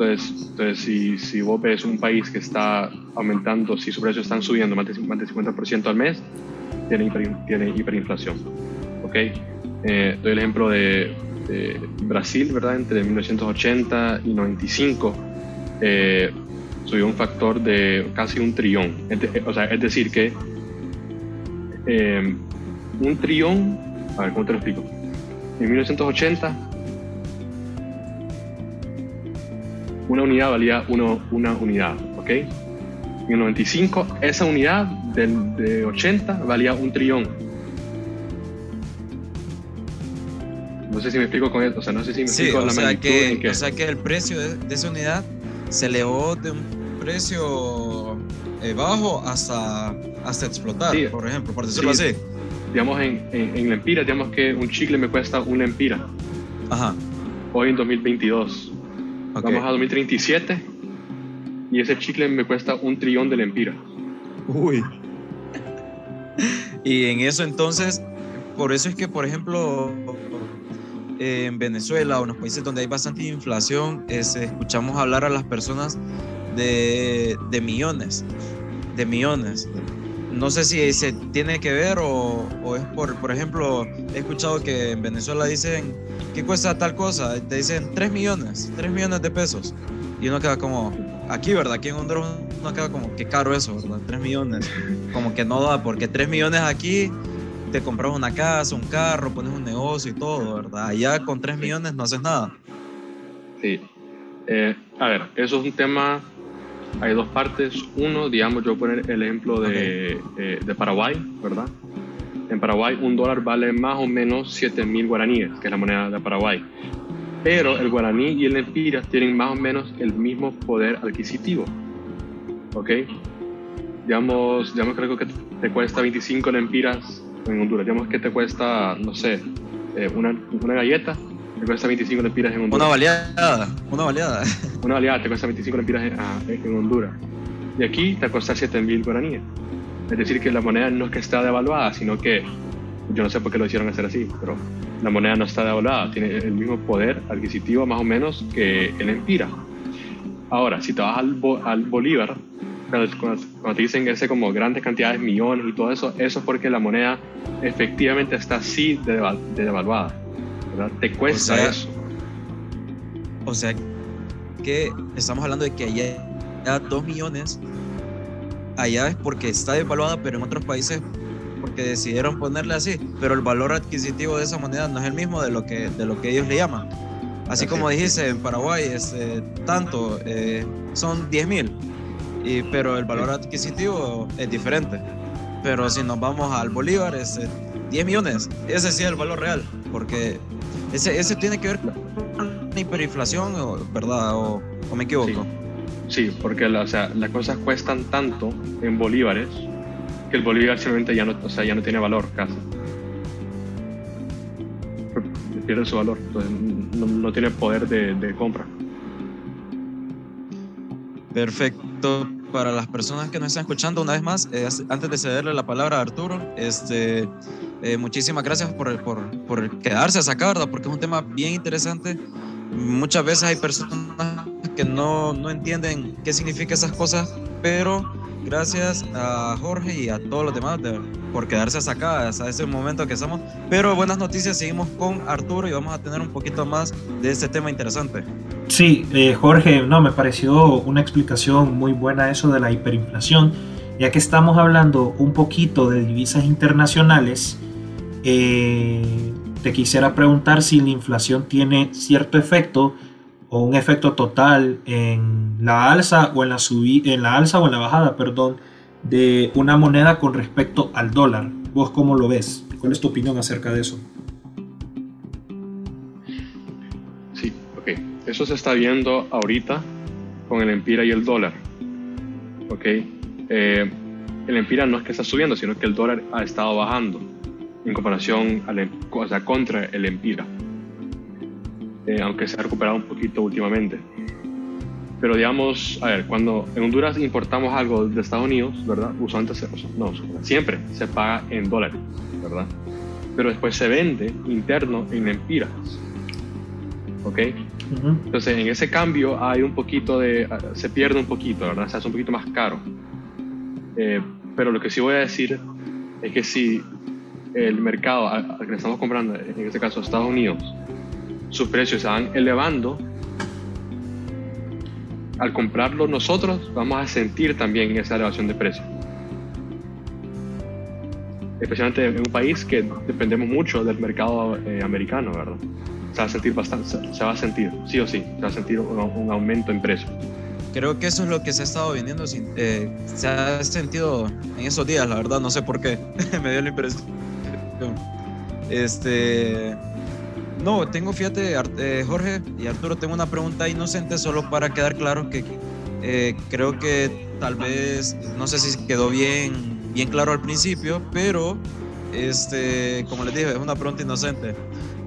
Entonces, entonces si, si vos ves un país que está aumentando, si sus precios están subiendo más de, 50% al mes, tiene, tiene hiperinflación. ¿ok? Eh, doy el ejemplo de, Brasil, ¿verdad? Entre 1980 y 95 eh, subió un factor de casi un trillón. O sea, es decir que eh, un trillón, a ver, ¿cómo te lo explico? En 1980 una unidad valía uno, una unidad, ¿ok? En el 95 esa unidad del, de 80 valía un trillón No sé si me explico con esto, o sea, no sé si me explico la sea que, O sea que el precio de, esa unidad se elevó de un precio eh, bajo hasta, hasta explotar, por ejemplo, por decirlo así. Digamos, en, en, en Empira, digamos que un chicle me cuesta una empira. Ajá. Hoy en 2022. Vamos a 2037 y ese chicle me cuesta un trillón de lempiras. Uy. y en eso entonces, por eso es que, por ejemplo, en Venezuela o en los países donde hay bastante inflación, escuchamos hablar a las personas de, de, millones, de millones. No sé si se tiene que ver o, o, es por, por ejemplo, he escuchado que en Venezuela dicen, ¿qué cuesta tal cosa? Te dicen 3 millones, 3 millones de pesos. Y uno queda como, aquí, ¿verdad? Aquí en Honduras uno queda como, qué caro eso, ¿verdad? 3 millones. Como que no da, porque 3 millones aquí te compras una casa, un carro, pones un negocio y todo, ¿verdad? Allá con 3 millones no haces nada. Sí. Eh, a ver, eso es un tema, hay dos partes. Uno, digamos, yo voy a poner el ejemplo de, eh, de Paraguay, ¿verdad? En Paraguay un dólar vale más o menos 7 mil guaraníes, que es la moneda de Paraguay. Pero el guaraní y el empira tienen más o menos el mismo poder adquisitivo. ¿Ok? Digamos, digamos creo que te cuesta 25 lempiras en Honduras. Digamos que te cuesta, no sé, eh, una, una galleta, te cuesta 25 lempiras en Honduras. Una baleada, una baleada. Una baleada te cuesta 25 lempiras en, ah, en Honduras. Y aquí te cuesta 7 mil guaraníes. Es decir, que la moneda no es que está devaluada, sino que yo no sé por qué lo hicieron hacer así, pero la moneda no está devaluada, tiene el mismo poder adquisitivo más o menos que el empira. Ahora, si te vas al, al bolívar, cuando, te dicen ese como grandes cantidades, millones y todo eso, eso es porque la moneda efectivamente está así de, devaluada. ¿verdad? Te cuesta eso. O sea, que estamos hablando de que allá 2 millones allá es porque está devaluada, pero en otros países porque decidieron ponerle así, pero el valor adquisitivo de esa moneda no es el mismo de lo que, de lo que ellos le llaman. Así como dijiste, en Paraguay este, tanto, eh, son 10 mil. pero el valor adquisitivo es diferente. Pero si nos vamos al Bolívar, es 10 millones, ese sí es el valor real, porque ese, ese tiene que ver con la hiperinflación, ¿verdad? ¿O, me equivoco? Sí, porque las cosas cuestan tanto en bolívares que el bolívar simplemente ya no, o sea, ya no tiene valor casi. Pierde su valor, entonces no, tiene poder de, de compra. Perfecto para las personas que nos están escuchando una vez más, eh, antes de cederle la palabra a Arturo, este, eh, muchísimas gracias por, por, por, quedarse acá, ¿verdad? Porque es un tema bien interesante. Muchas veces hay personas que no, no entienden qué significan esas cosas, pero gracias a Jorge y a todos los demás por quedarse acá hasta ese momento que estamos. Pero buenas noticias, seguimos con Arturo y vamos a tener un poquito más de este tema interesante. Sí, eh, Jorge, no, me pareció una explicación muy buena eso de la hiperinflación, ya que estamos hablando un poquito de divisas internacionales. Eh, te quisiera preguntar si la inflación tiene cierto efecto o un efecto total en la alza o en la en la alza o en la bajada, perdón, de una moneda con respecto al dólar. ¿Vos cómo lo ves? ¿Cuál es tu opinión acerca de eso? Sí, ok. Eso se está viendo ahorita con el empira y el dólar. Ok. Eh, el empira no es que está subiendo, sino que el dólar ha estado bajando en comparación a em, o contra el empira. Eh, aunque se ha recuperado un poquito últimamente. Pero digamos, a ver, cuando en Honduras importamos algo de Estados Unidos, ¿verdad? Usualmente, no, siempre se paga en dólares, ¿verdad? Pero después se vende interno en empiras, ¿ok? Entonces, en ese cambio hay un poquito de, se pierde un poquito, ¿verdad? Se hace un poquito más caro. Eh, pero lo que sí voy a decir es que si el mercado al que estamos comprando, en este caso Estados Unidos, sus precios se van elevando, al comprarlo nosotros vamos a sentir también esa elevación de precios. Especialmente en un país que dependemos mucho del mercado eh, americano, ¿verdad? Se va a sentir bastante, se va a sentir, sí o sí, se va a sentir un, aumento en precios. Creo que eso es lo que se ha estado vendiendo, eh, se ha sentido en esos días, la verdad, no sé por qué, me dio la impresión. Este, no, tengo, fíjate, eh, Jorge y Arturo, tengo una pregunta inocente solo para quedar claro que eh, creo que tal vez, no sé si quedó bien, bien claro al principio, pero este, como les dije, es una pregunta inocente.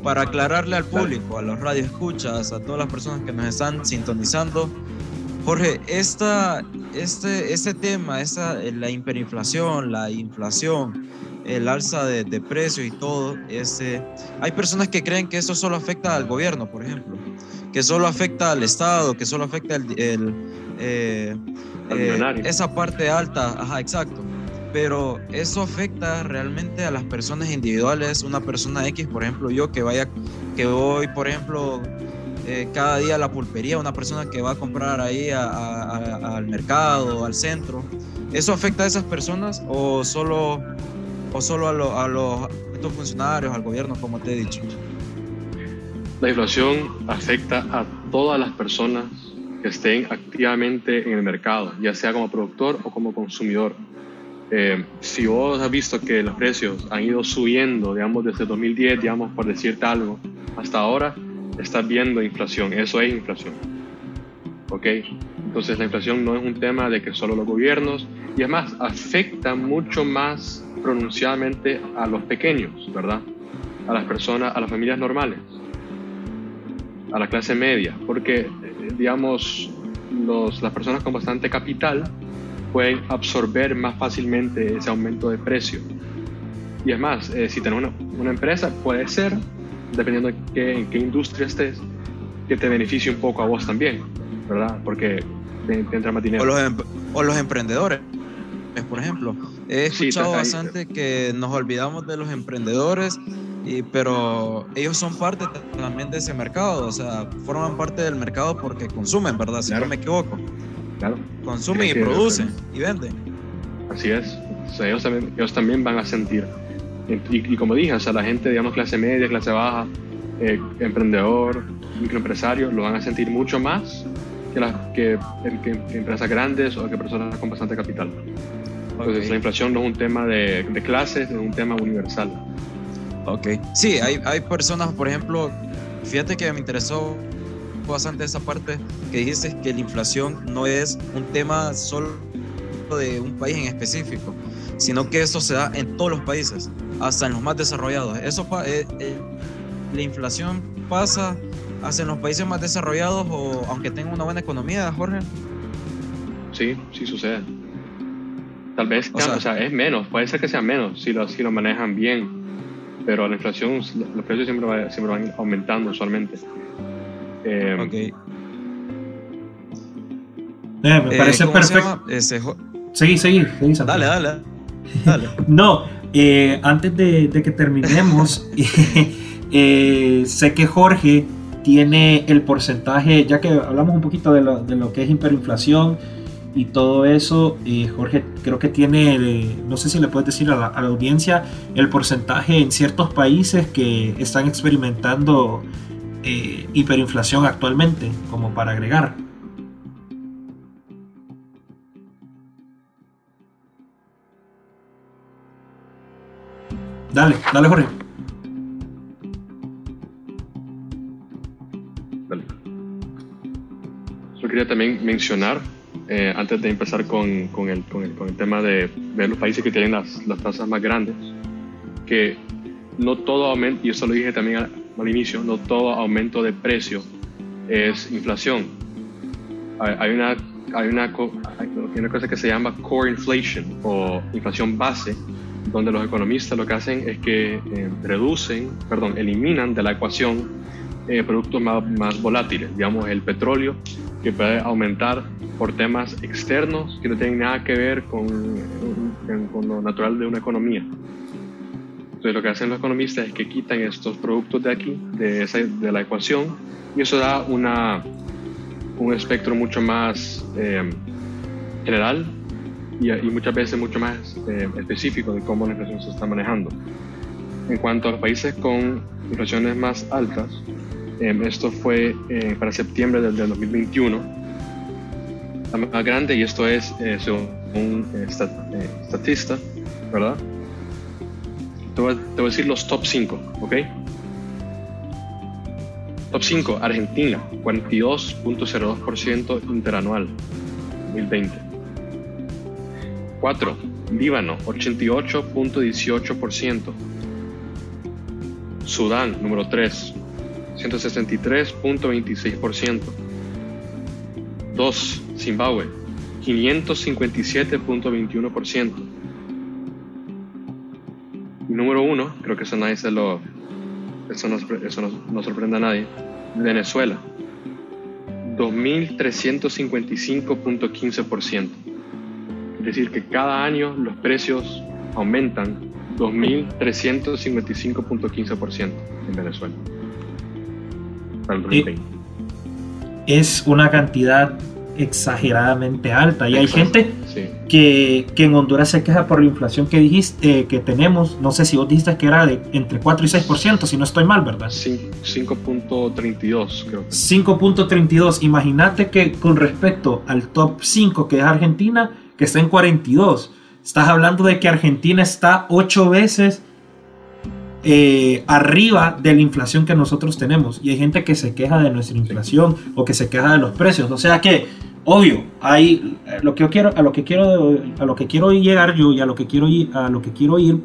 Para aclararle al público, a los radioescuchas, a todas las personas que nos están sintonizando, Jorge, esta, este, este tema, esta, la hiperinflación, la inflación, el alza de, de precios y todo, este, hay personas que creen que eso solo afecta al gobierno, por ejemplo, que solo afecta al Estado, que solo afecta el, el eh, eh, esa parte alta, ajá, exacto. Pero eso afecta realmente a las personas individuales, una persona X, por ejemplo, yo que vaya, que voy, por ejemplo, eh, cada día a la pulpería, una persona que va a comprar ahí al mercado, al centro, ¿eso afecta a esas personas o solo o solo a, a los funcionarios, al gobierno, como te he dicho? La inflación afecta a todas las personas que estén activamente en el mercado, ya sea como productor o como consumidor. Eh, si vos has visto que los precios han ido subiendo, digamos, desde 2010, digamos, por decirte algo, hasta ahora, estás viendo inflación. Eso es inflación. ¿Ok? Entonces la inflación no es un tema de que solo los gobiernos, y además afecta mucho más pronunciadamente a los pequeños, ¿verdad? A las personas, a las familias normales, a la clase media, porque, eh, digamos, los, las personas con bastante capital pueden absorber más fácilmente ese aumento de precio. Y es más, eh, si tienes una, una, empresa, puede ser, dependiendo de qué, en qué industria estés, que te beneficie un poco a vos también, ¿verdad? Porque te, entra más dinero. O los, em, o los emprendedores por ejemplo. He escuchado bastante que nos olvidamos de los emprendedores, y, pero ellos son parte también de ese mercado, o sea, forman parte del mercado porque consumen, ¿verdad? Si no me equivoco. Claro. Consumen y producen y venden. Así es. O sea, ellos, también, ellos también van a sentir. Y, como dije, o sea, la gente, digamos, clase media, clase baja, eh, emprendedor, microempresario, lo van a sentir mucho más que, las, que, empresas grandes o que personas con bastante capital. Entonces la inflación no es un tema de, de clases, es un tema universal. Ok. Sí, hay, hay personas, por ejemplo, fíjate que me interesó bastante esa parte que dijiste que la inflación no es un tema solo de un país en específico, sino que eso se da en todos los países, hasta en los más desarrollados. Eso eh, eh, la inflación pasa hasta en los países más desarrollados o aunque tengan una buena economía, Jorge. Sí, sí sucede. Tal vez, o sea, es menos, puede ser que sea menos si lo, si lo manejan bien, pero la inflación, los precios siempre, siempre van aumentando usualmente. Eh, ok. Eh, me parece perfecto. Seguí, seguí, seguí. Dale, dale. dale. no, eh, antes de, que terminemos, sé que Jorge tiene el porcentaje, ya que hablamos un poquito de lo, de lo que es hiperinflación y todo eso, Jorge creo que tiene, no sé si le puedes decir a la, a la, audiencia, el porcentaje en ciertos países que están experimentando eh, hiperinflación actualmente, como para agregar. Dale, dale Jorge. Dale. Yo quería también mencionar, eh, antes de empezar con, con, el, con, el, con, el, tema de ver los países que tienen las, las tasas más grandes, que no todo aumento, y eso lo dije también al inicio, no todo aumento de precio es inflación. Hay una, hay una, hay una cosa que se llama core inflation o inflación base, donde los economistas lo que hacen es que eh, reducen, perdón, eliminan de la ecuación eh, productos más, más, volátiles, digamos el petróleo, que puede aumentar por temas externos que no tienen nada que ver con, con lo natural de una economía. Entonces lo que hacen los economistas es que quitan estos productos de aquí, de, esa, de la ecuación, y eso da una, un espectro mucho más eh, general y, y, muchas veces mucho más eh, específico de cómo la inflación se está manejando. En cuanto a los países con inflaciones más altas, eh, esto fue para septiembre del, del, 2021, la más grande, y esto es según un estatista, ¿verdad? Te voy, a, decir los top 5, ¿ok? Top 5, Argentina, 42.02% interanual, 2020. 4, Líbano, 88.18%. Sudán, número 3, 163.26%. 2, Zimbabue, 557.21% número uno, creo que eso nadie se lo. Eso no, eso no, sorprende a nadie. Venezuela, 2.355.15%. Es decir, que cada año los precios aumentan 2.355.15% en Venezuela. Es una cantidad exageradamente alta. Y hay gente que, que, en Honduras se queja por la inflación que dijiste eh, que tenemos. No sé si vos dijiste que era de entre 4 y 6%, si no estoy mal, ¿verdad? 5.32, creo. 5.32. Imagínate que con respecto al top 5 que es Argentina, que está en 42, estás hablando de que Argentina está 8 veces eh, arriba de la inflación que nosotros tenemos. Y hay gente que se queja de nuestra inflación o que se queja de los precios. O sea que, obvio, hay eh, lo que yo quiero, a lo que quiero, a lo que quiero llegar yo y a lo que quiero ir, a lo que quiero ir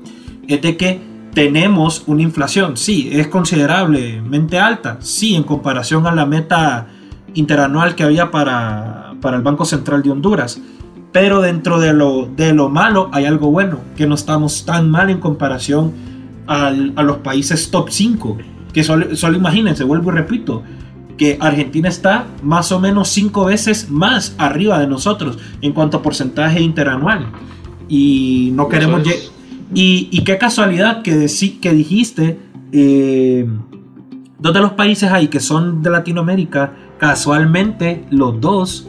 es de que tenemos una inflación, sí, es considerablemente alta, sí, en comparación a la meta interanual que había para, para el Banco Central de Honduras. Pero dentro de lo, de lo malo hay algo bueno, que no estamos tan mal en comparación a los países top 5. Que solo, imagínense, vuelvo y repito, que Argentina está más o menos 5 veces más arriba de nosotros en cuanto a porcentaje interanual. Y no queremos... Y, y, qué casualidad que, que dijiste, eh, dos de los países ahí que son de Latinoamérica, casualmente los dos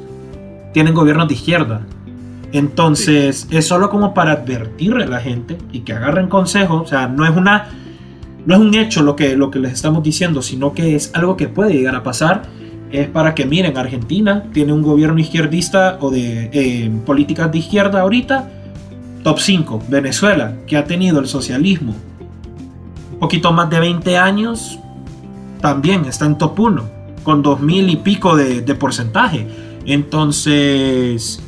tienen gobiernos de izquierda. Entonces, es solo como para advertirle a la gente y que agarren consejo. O sea, no es una. No es un hecho lo que, lo que les estamos diciendo, sino que es algo que puede llegar a pasar. es para que miren, Argentina tiene un gobierno izquierdista o de eh, políticas de izquierda ahorita, top 5. Venezuela, que ha tenido el socialismo un poquito más de 20 años, también está en top 1, con 2000 y pico de, porcentaje. Entonces,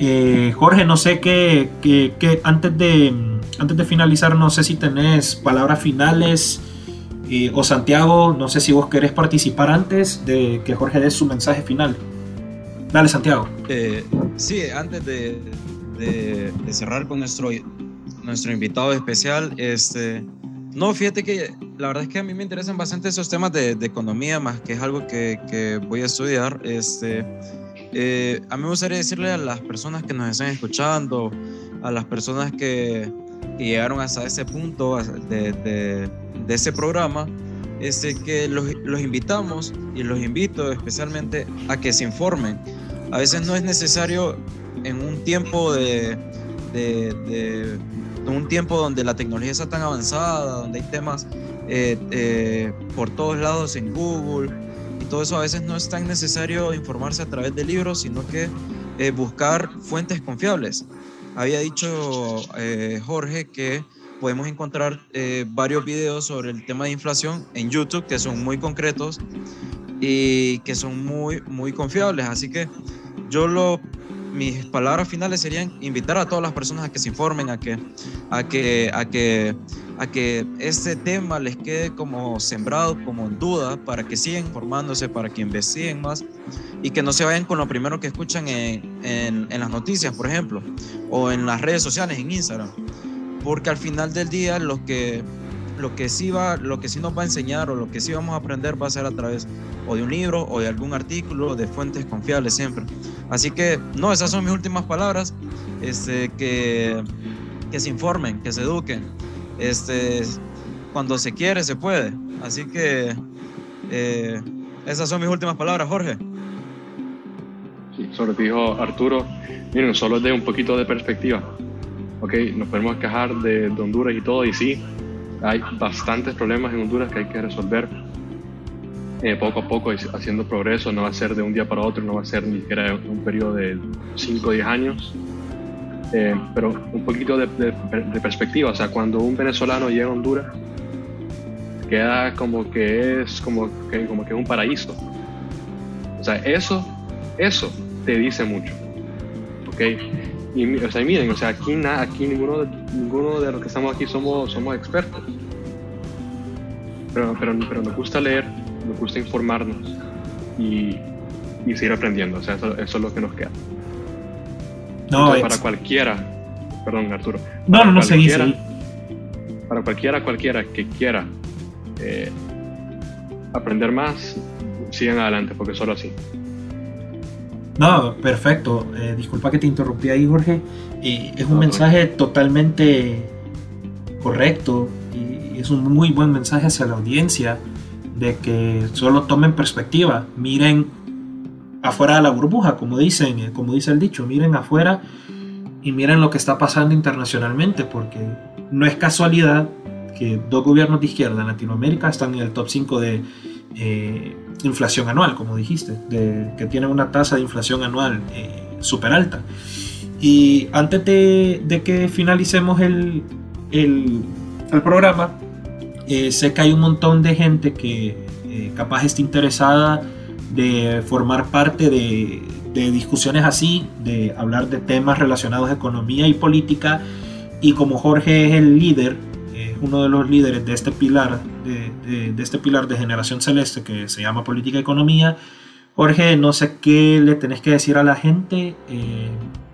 eh, Jorge, no sé qué, qué, antes, de, antes de finalizar, no sé si tenés palabras finales o Santiago, no sé si vos querés participar antes de que Jorge dé su mensaje final. Dale, Santiago. Eh, sí, antes de, de, cerrar con nuestro, nuestro invitado especial, este, no, fíjate que la verdad es que a mí me interesan bastante esos temas de, de economía, más que es algo que, que voy a estudiar. Este, eh, a mí me gustaría decirle a las personas que nos están escuchando, a las personas que, que llegaron hasta ese punto de, de, de ese programa, este, que los, los, invitamos y los invito especialmente a que se informen. A veces no es necesario en un tiempo de, de, un tiempo donde la tecnología está tan avanzada, donde hay temas eh, eh, por todos lados en Google todo eso, a veces no es tan necesario informarse a través de libros, sino que eh, buscar fuentes confiables. Había dicho Jorge que podemos encontrar eh, varios videos sobre el tema de inflación en YouTube que son muy concretos y que son muy, muy confiables. Así que yo lo, mis palabras finales serían invitar a todas las personas a que se informen, a que, a que, a que, a que este tema les quede como sembrado, como en duda, para que sigan informándose, para que investiguen más y que no se vayan con lo primero que escuchan en, en, en las noticias, por ejemplo, o en las redes sociales, en Instagram. Porque al final del día lo que, lo que, sí va, lo que sí nos va a enseñar o lo que sí vamos a aprender va a ser a través o de un libro o de algún artículo de fuentes confiables siempre. Así que, no, esas son mis últimas palabras, este, que, se informen, que se eduquen. Este, cuando se quiere, se puede. Así que eh, esas son mis últimas palabras, Jorge. Sí, sobre dijo Arturo, miren, solo de un poquito de perspectiva ok, nos podemos quejar de, Honduras y todo, y sí, hay bastantes problemas en Honduras que hay que resolver eh, poco a poco, haciendo progreso, no va a ser de un día para otro, no va a ser ni siquiera un periodo de 5 o 10 años, eh, pero un poquito de, perspectiva, o sea, cuando un venezolano llega a Honduras, queda como que es como que, como que es un paraíso. O sea, eso, eso te dice mucho. ¿ok? Y, o sea, miren, o sea, aquí, aquí ninguno, ninguno de los que estamos aquí somos, somos expertos. Pero, pero, pero nos gusta leer, nos gusta informarnos y, y seguir aprendiendo. O sea, eso, es lo que nos queda. No, para cualquiera, perdón Arturo. No, no, no cualquiera, Para cualquiera, cualquiera que quiera eh, aprender más, sigan adelante, porque solo así. No, perfecto. Eh, disculpa que te interrumpí ahí, Jorge. es un mensaje totalmente correcto y es un muy buen mensaje hacia la audiencia de que solo tomen perspectiva, miren afuera de la burbuja, como dicen, eh, como dice el dicho, miren afuera y miren lo que está pasando internacionalmente, porque no es casualidad que dos gobiernos de izquierda en Latinoamérica están en el top 5 de eh, inflación anual, como dijiste, de, que tiene una tasa de inflación anual eh, súper alta. Y antes de, que finalicemos el, el, programa, eh, sé que hay un montón de gente que eh, capaz está interesada de formar parte de, de, discusiones así, de hablar de temas relacionados a economía y política. Y como Jorge es el líder, uno de los líderes de este pilar de, este pilar de generación celeste que se llama política y economía. Jorge, no sé qué le tenés que decir a la gente, eh,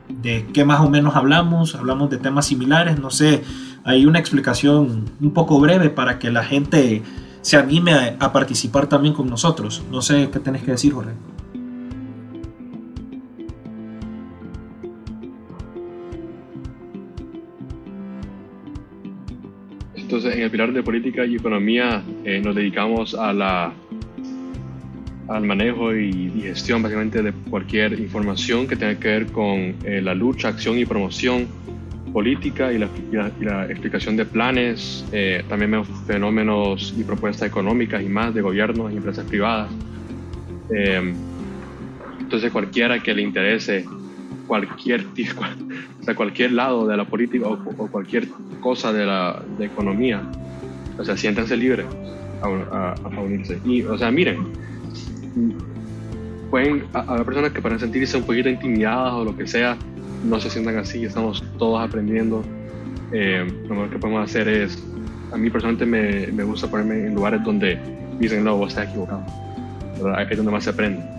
de qué más o menos hablamos, hablamos de temas similares, no sé, hay una explicación un poco breve para que la gente se anime a, a participar también con nosotros. No sé qué tenés que decir, Jorge. Entonces, en el pilar de política y economía eh, nos dedicamos a la, al manejo y, gestión básicamente de cualquier información que tenga que ver con eh, la lucha, acción y promoción política y la, la, explicación de planes, eh, también fenómenos y propuestas económicas y más de gobiernos y empresas privadas. Eh, entonces cualquiera que le interese cualquier, o sea, cualquier lado de la política o, cualquier cosa de la de economía, o sea, siéntanse libres a, unirse. Y, o sea, miren, pueden haber personas que para sentirse un poquito intimidadas o lo que sea, no se sientan así, estamos todos aprendiendo. Eh, lo mejor que podemos hacer es, a mí personalmente me, me gusta ponerme en lugares donde dicen, no, vos estás equivocado. Ahí es donde más se aprende.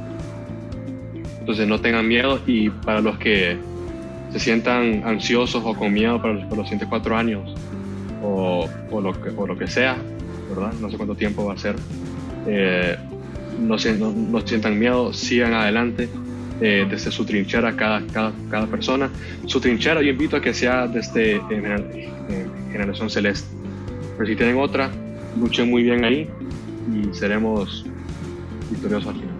Entonces no tengan miedo y para los que se sientan ansiosos o con miedo para los, para los siguientes cuatro años o, o, lo que, o lo que sea, ¿verdad? No sé cuánto tiempo va a ser. Eh, no, no, sientan miedo, sigan adelante eh, desde su trinchera cada, cada, cada, persona. Su trinchera yo invito a que sea desde eh, Generación Celeste. Pero si tienen otra, luchen muy bien ahí y seremos victoriosos al final.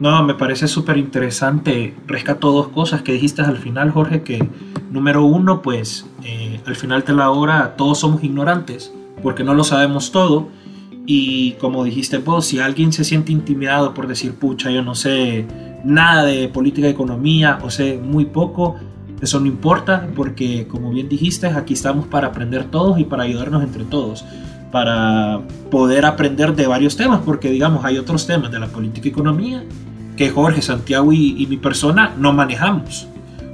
No, me parece súper interesante. Rescato dos cosas que dijiste al final, Jorge, que número uno, pues eh, al final de la hora todos somos ignorantes, porque no lo sabemos todo. Y como dijiste vos, si alguien se siente intimidado por decir, pucha, yo no sé nada de política y economía o sé muy poco, eso no importa, porque como bien dijiste, aquí estamos para aprender todos y para ayudarnos entre todos para poder aprender de varios temas, porque digamos, hay otros temas de la política y economía que Jorge, Santiago y, mi persona no manejamos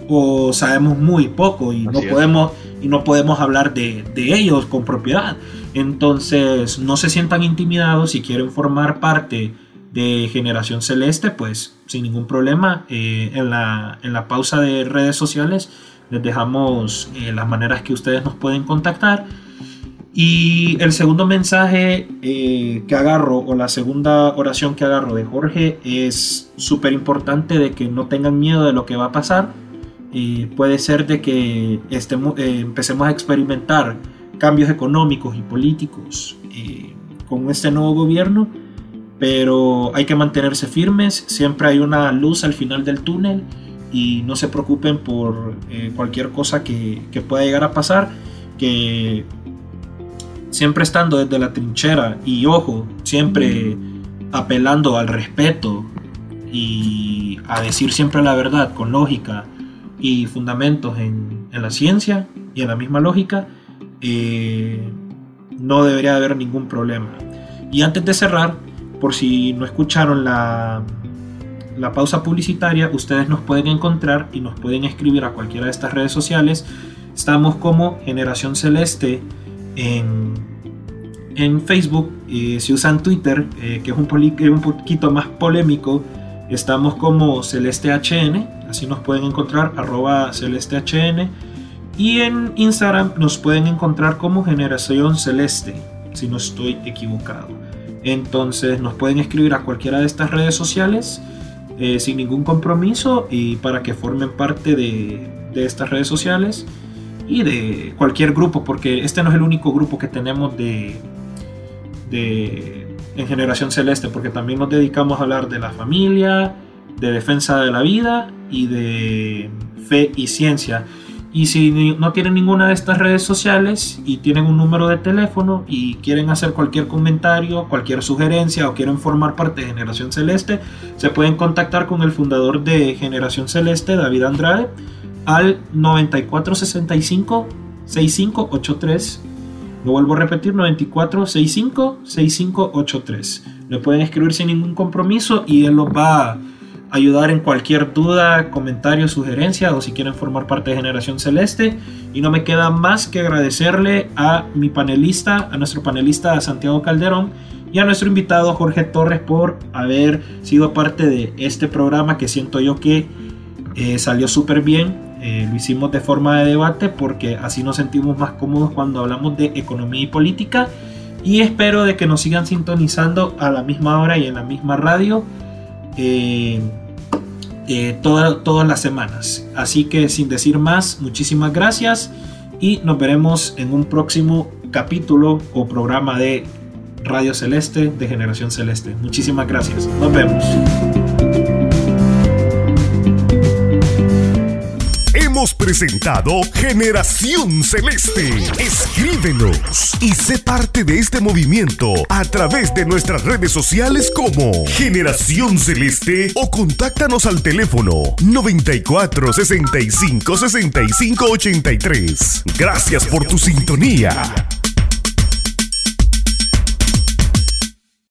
o sabemos muy poco y no podemos y no podemos hablar de, de, ellos con propiedad. Entonces, no se sientan intimidados si quieren formar parte de Generación Celeste, pues sin ningún problema. Eh, en, la, en, la, pausa de redes sociales les dejamos eh, las maneras que ustedes nos pueden contactar y el segundo mensaje eh, que agarro, o la segunda oración que agarro de Jorge, es súper importante de que no tengan miedo de lo que va a pasar. Eh, puede ser de que estemos, eh, empecemos a experimentar cambios económicos y políticos con este nuevo gobierno, pero hay que mantenerse firmes, siempre hay una luz al final del túnel y no se preocupen por cualquier cosa que, que pueda llegar a pasar, que siempre estando desde la trinchera y ojo, siempre apelando al respeto y a decir siempre la verdad con lógica y fundamentos en, la ciencia y en la misma lógica, eh, no debería haber ningún problema. Y antes de cerrar, por si no escucharon la, la pausa publicitaria, ustedes nos pueden encontrar y nos pueden escribir a cualquiera de estas redes sociales. Estamos como Generación Celeste en, Facebook, si usan Twitter, eh, que es un, poquito más polémico, estamos como CelesteHN, así nos pueden encontrar, arroba CelesteHN. Y en Instagram nos pueden encontrar como Generación Celeste, si no estoy equivocado. Entonces nos pueden escribir a cualquiera de estas redes sociales eh, sin ningún compromiso y para que formen parte de estas redes sociales y de cualquier grupo, porque este no es el único grupo que tenemos de, de, en Generación Celeste, porque también nos dedicamos a hablar de la familia, de defensa de la vida y de fe y ciencia. Y si no tienen ninguna de estas redes sociales y tienen un número de teléfono y quieren hacer cualquier comentario, cualquier sugerencia o quieren formar parte de Generación Celeste, se pueden contactar con el fundador de Generación Celeste, David Andrade al 9465 6583. Lo vuelvo a repetir, 9465 6583. Le pueden escribir sin ningún compromiso y él los va a ayudar en cualquier duda, comentario, sugerencia o si quieren formar parte de Generación Celeste. Y no me queda más que agradecerle a mi panelista, a nuestro panelista Santiago Calderón y a nuestro invitado Jorge Torres por haber sido parte de este programa que siento yo que eh, salió súper bien eh, lo hicimos de forma de debate porque así nos sentimos más cómodos cuando hablamos de economía y política. Y espero de que nos sigan sintonizando a la misma hora y en la misma radio eh, eh, todas las semanas. Así que sin decir más, muchísimas gracias y nos veremos en un próximo capítulo o programa de Radio Celeste de Generación Celeste. Muchísimas gracias. Nos vemos. Presentado Generación Celeste. Escríbenos y sé parte de este movimiento a través de nuestras redes sociales como Generación Celeste o contáctanos al teléfono 94 65 65 83. Gracias por tu sintonía.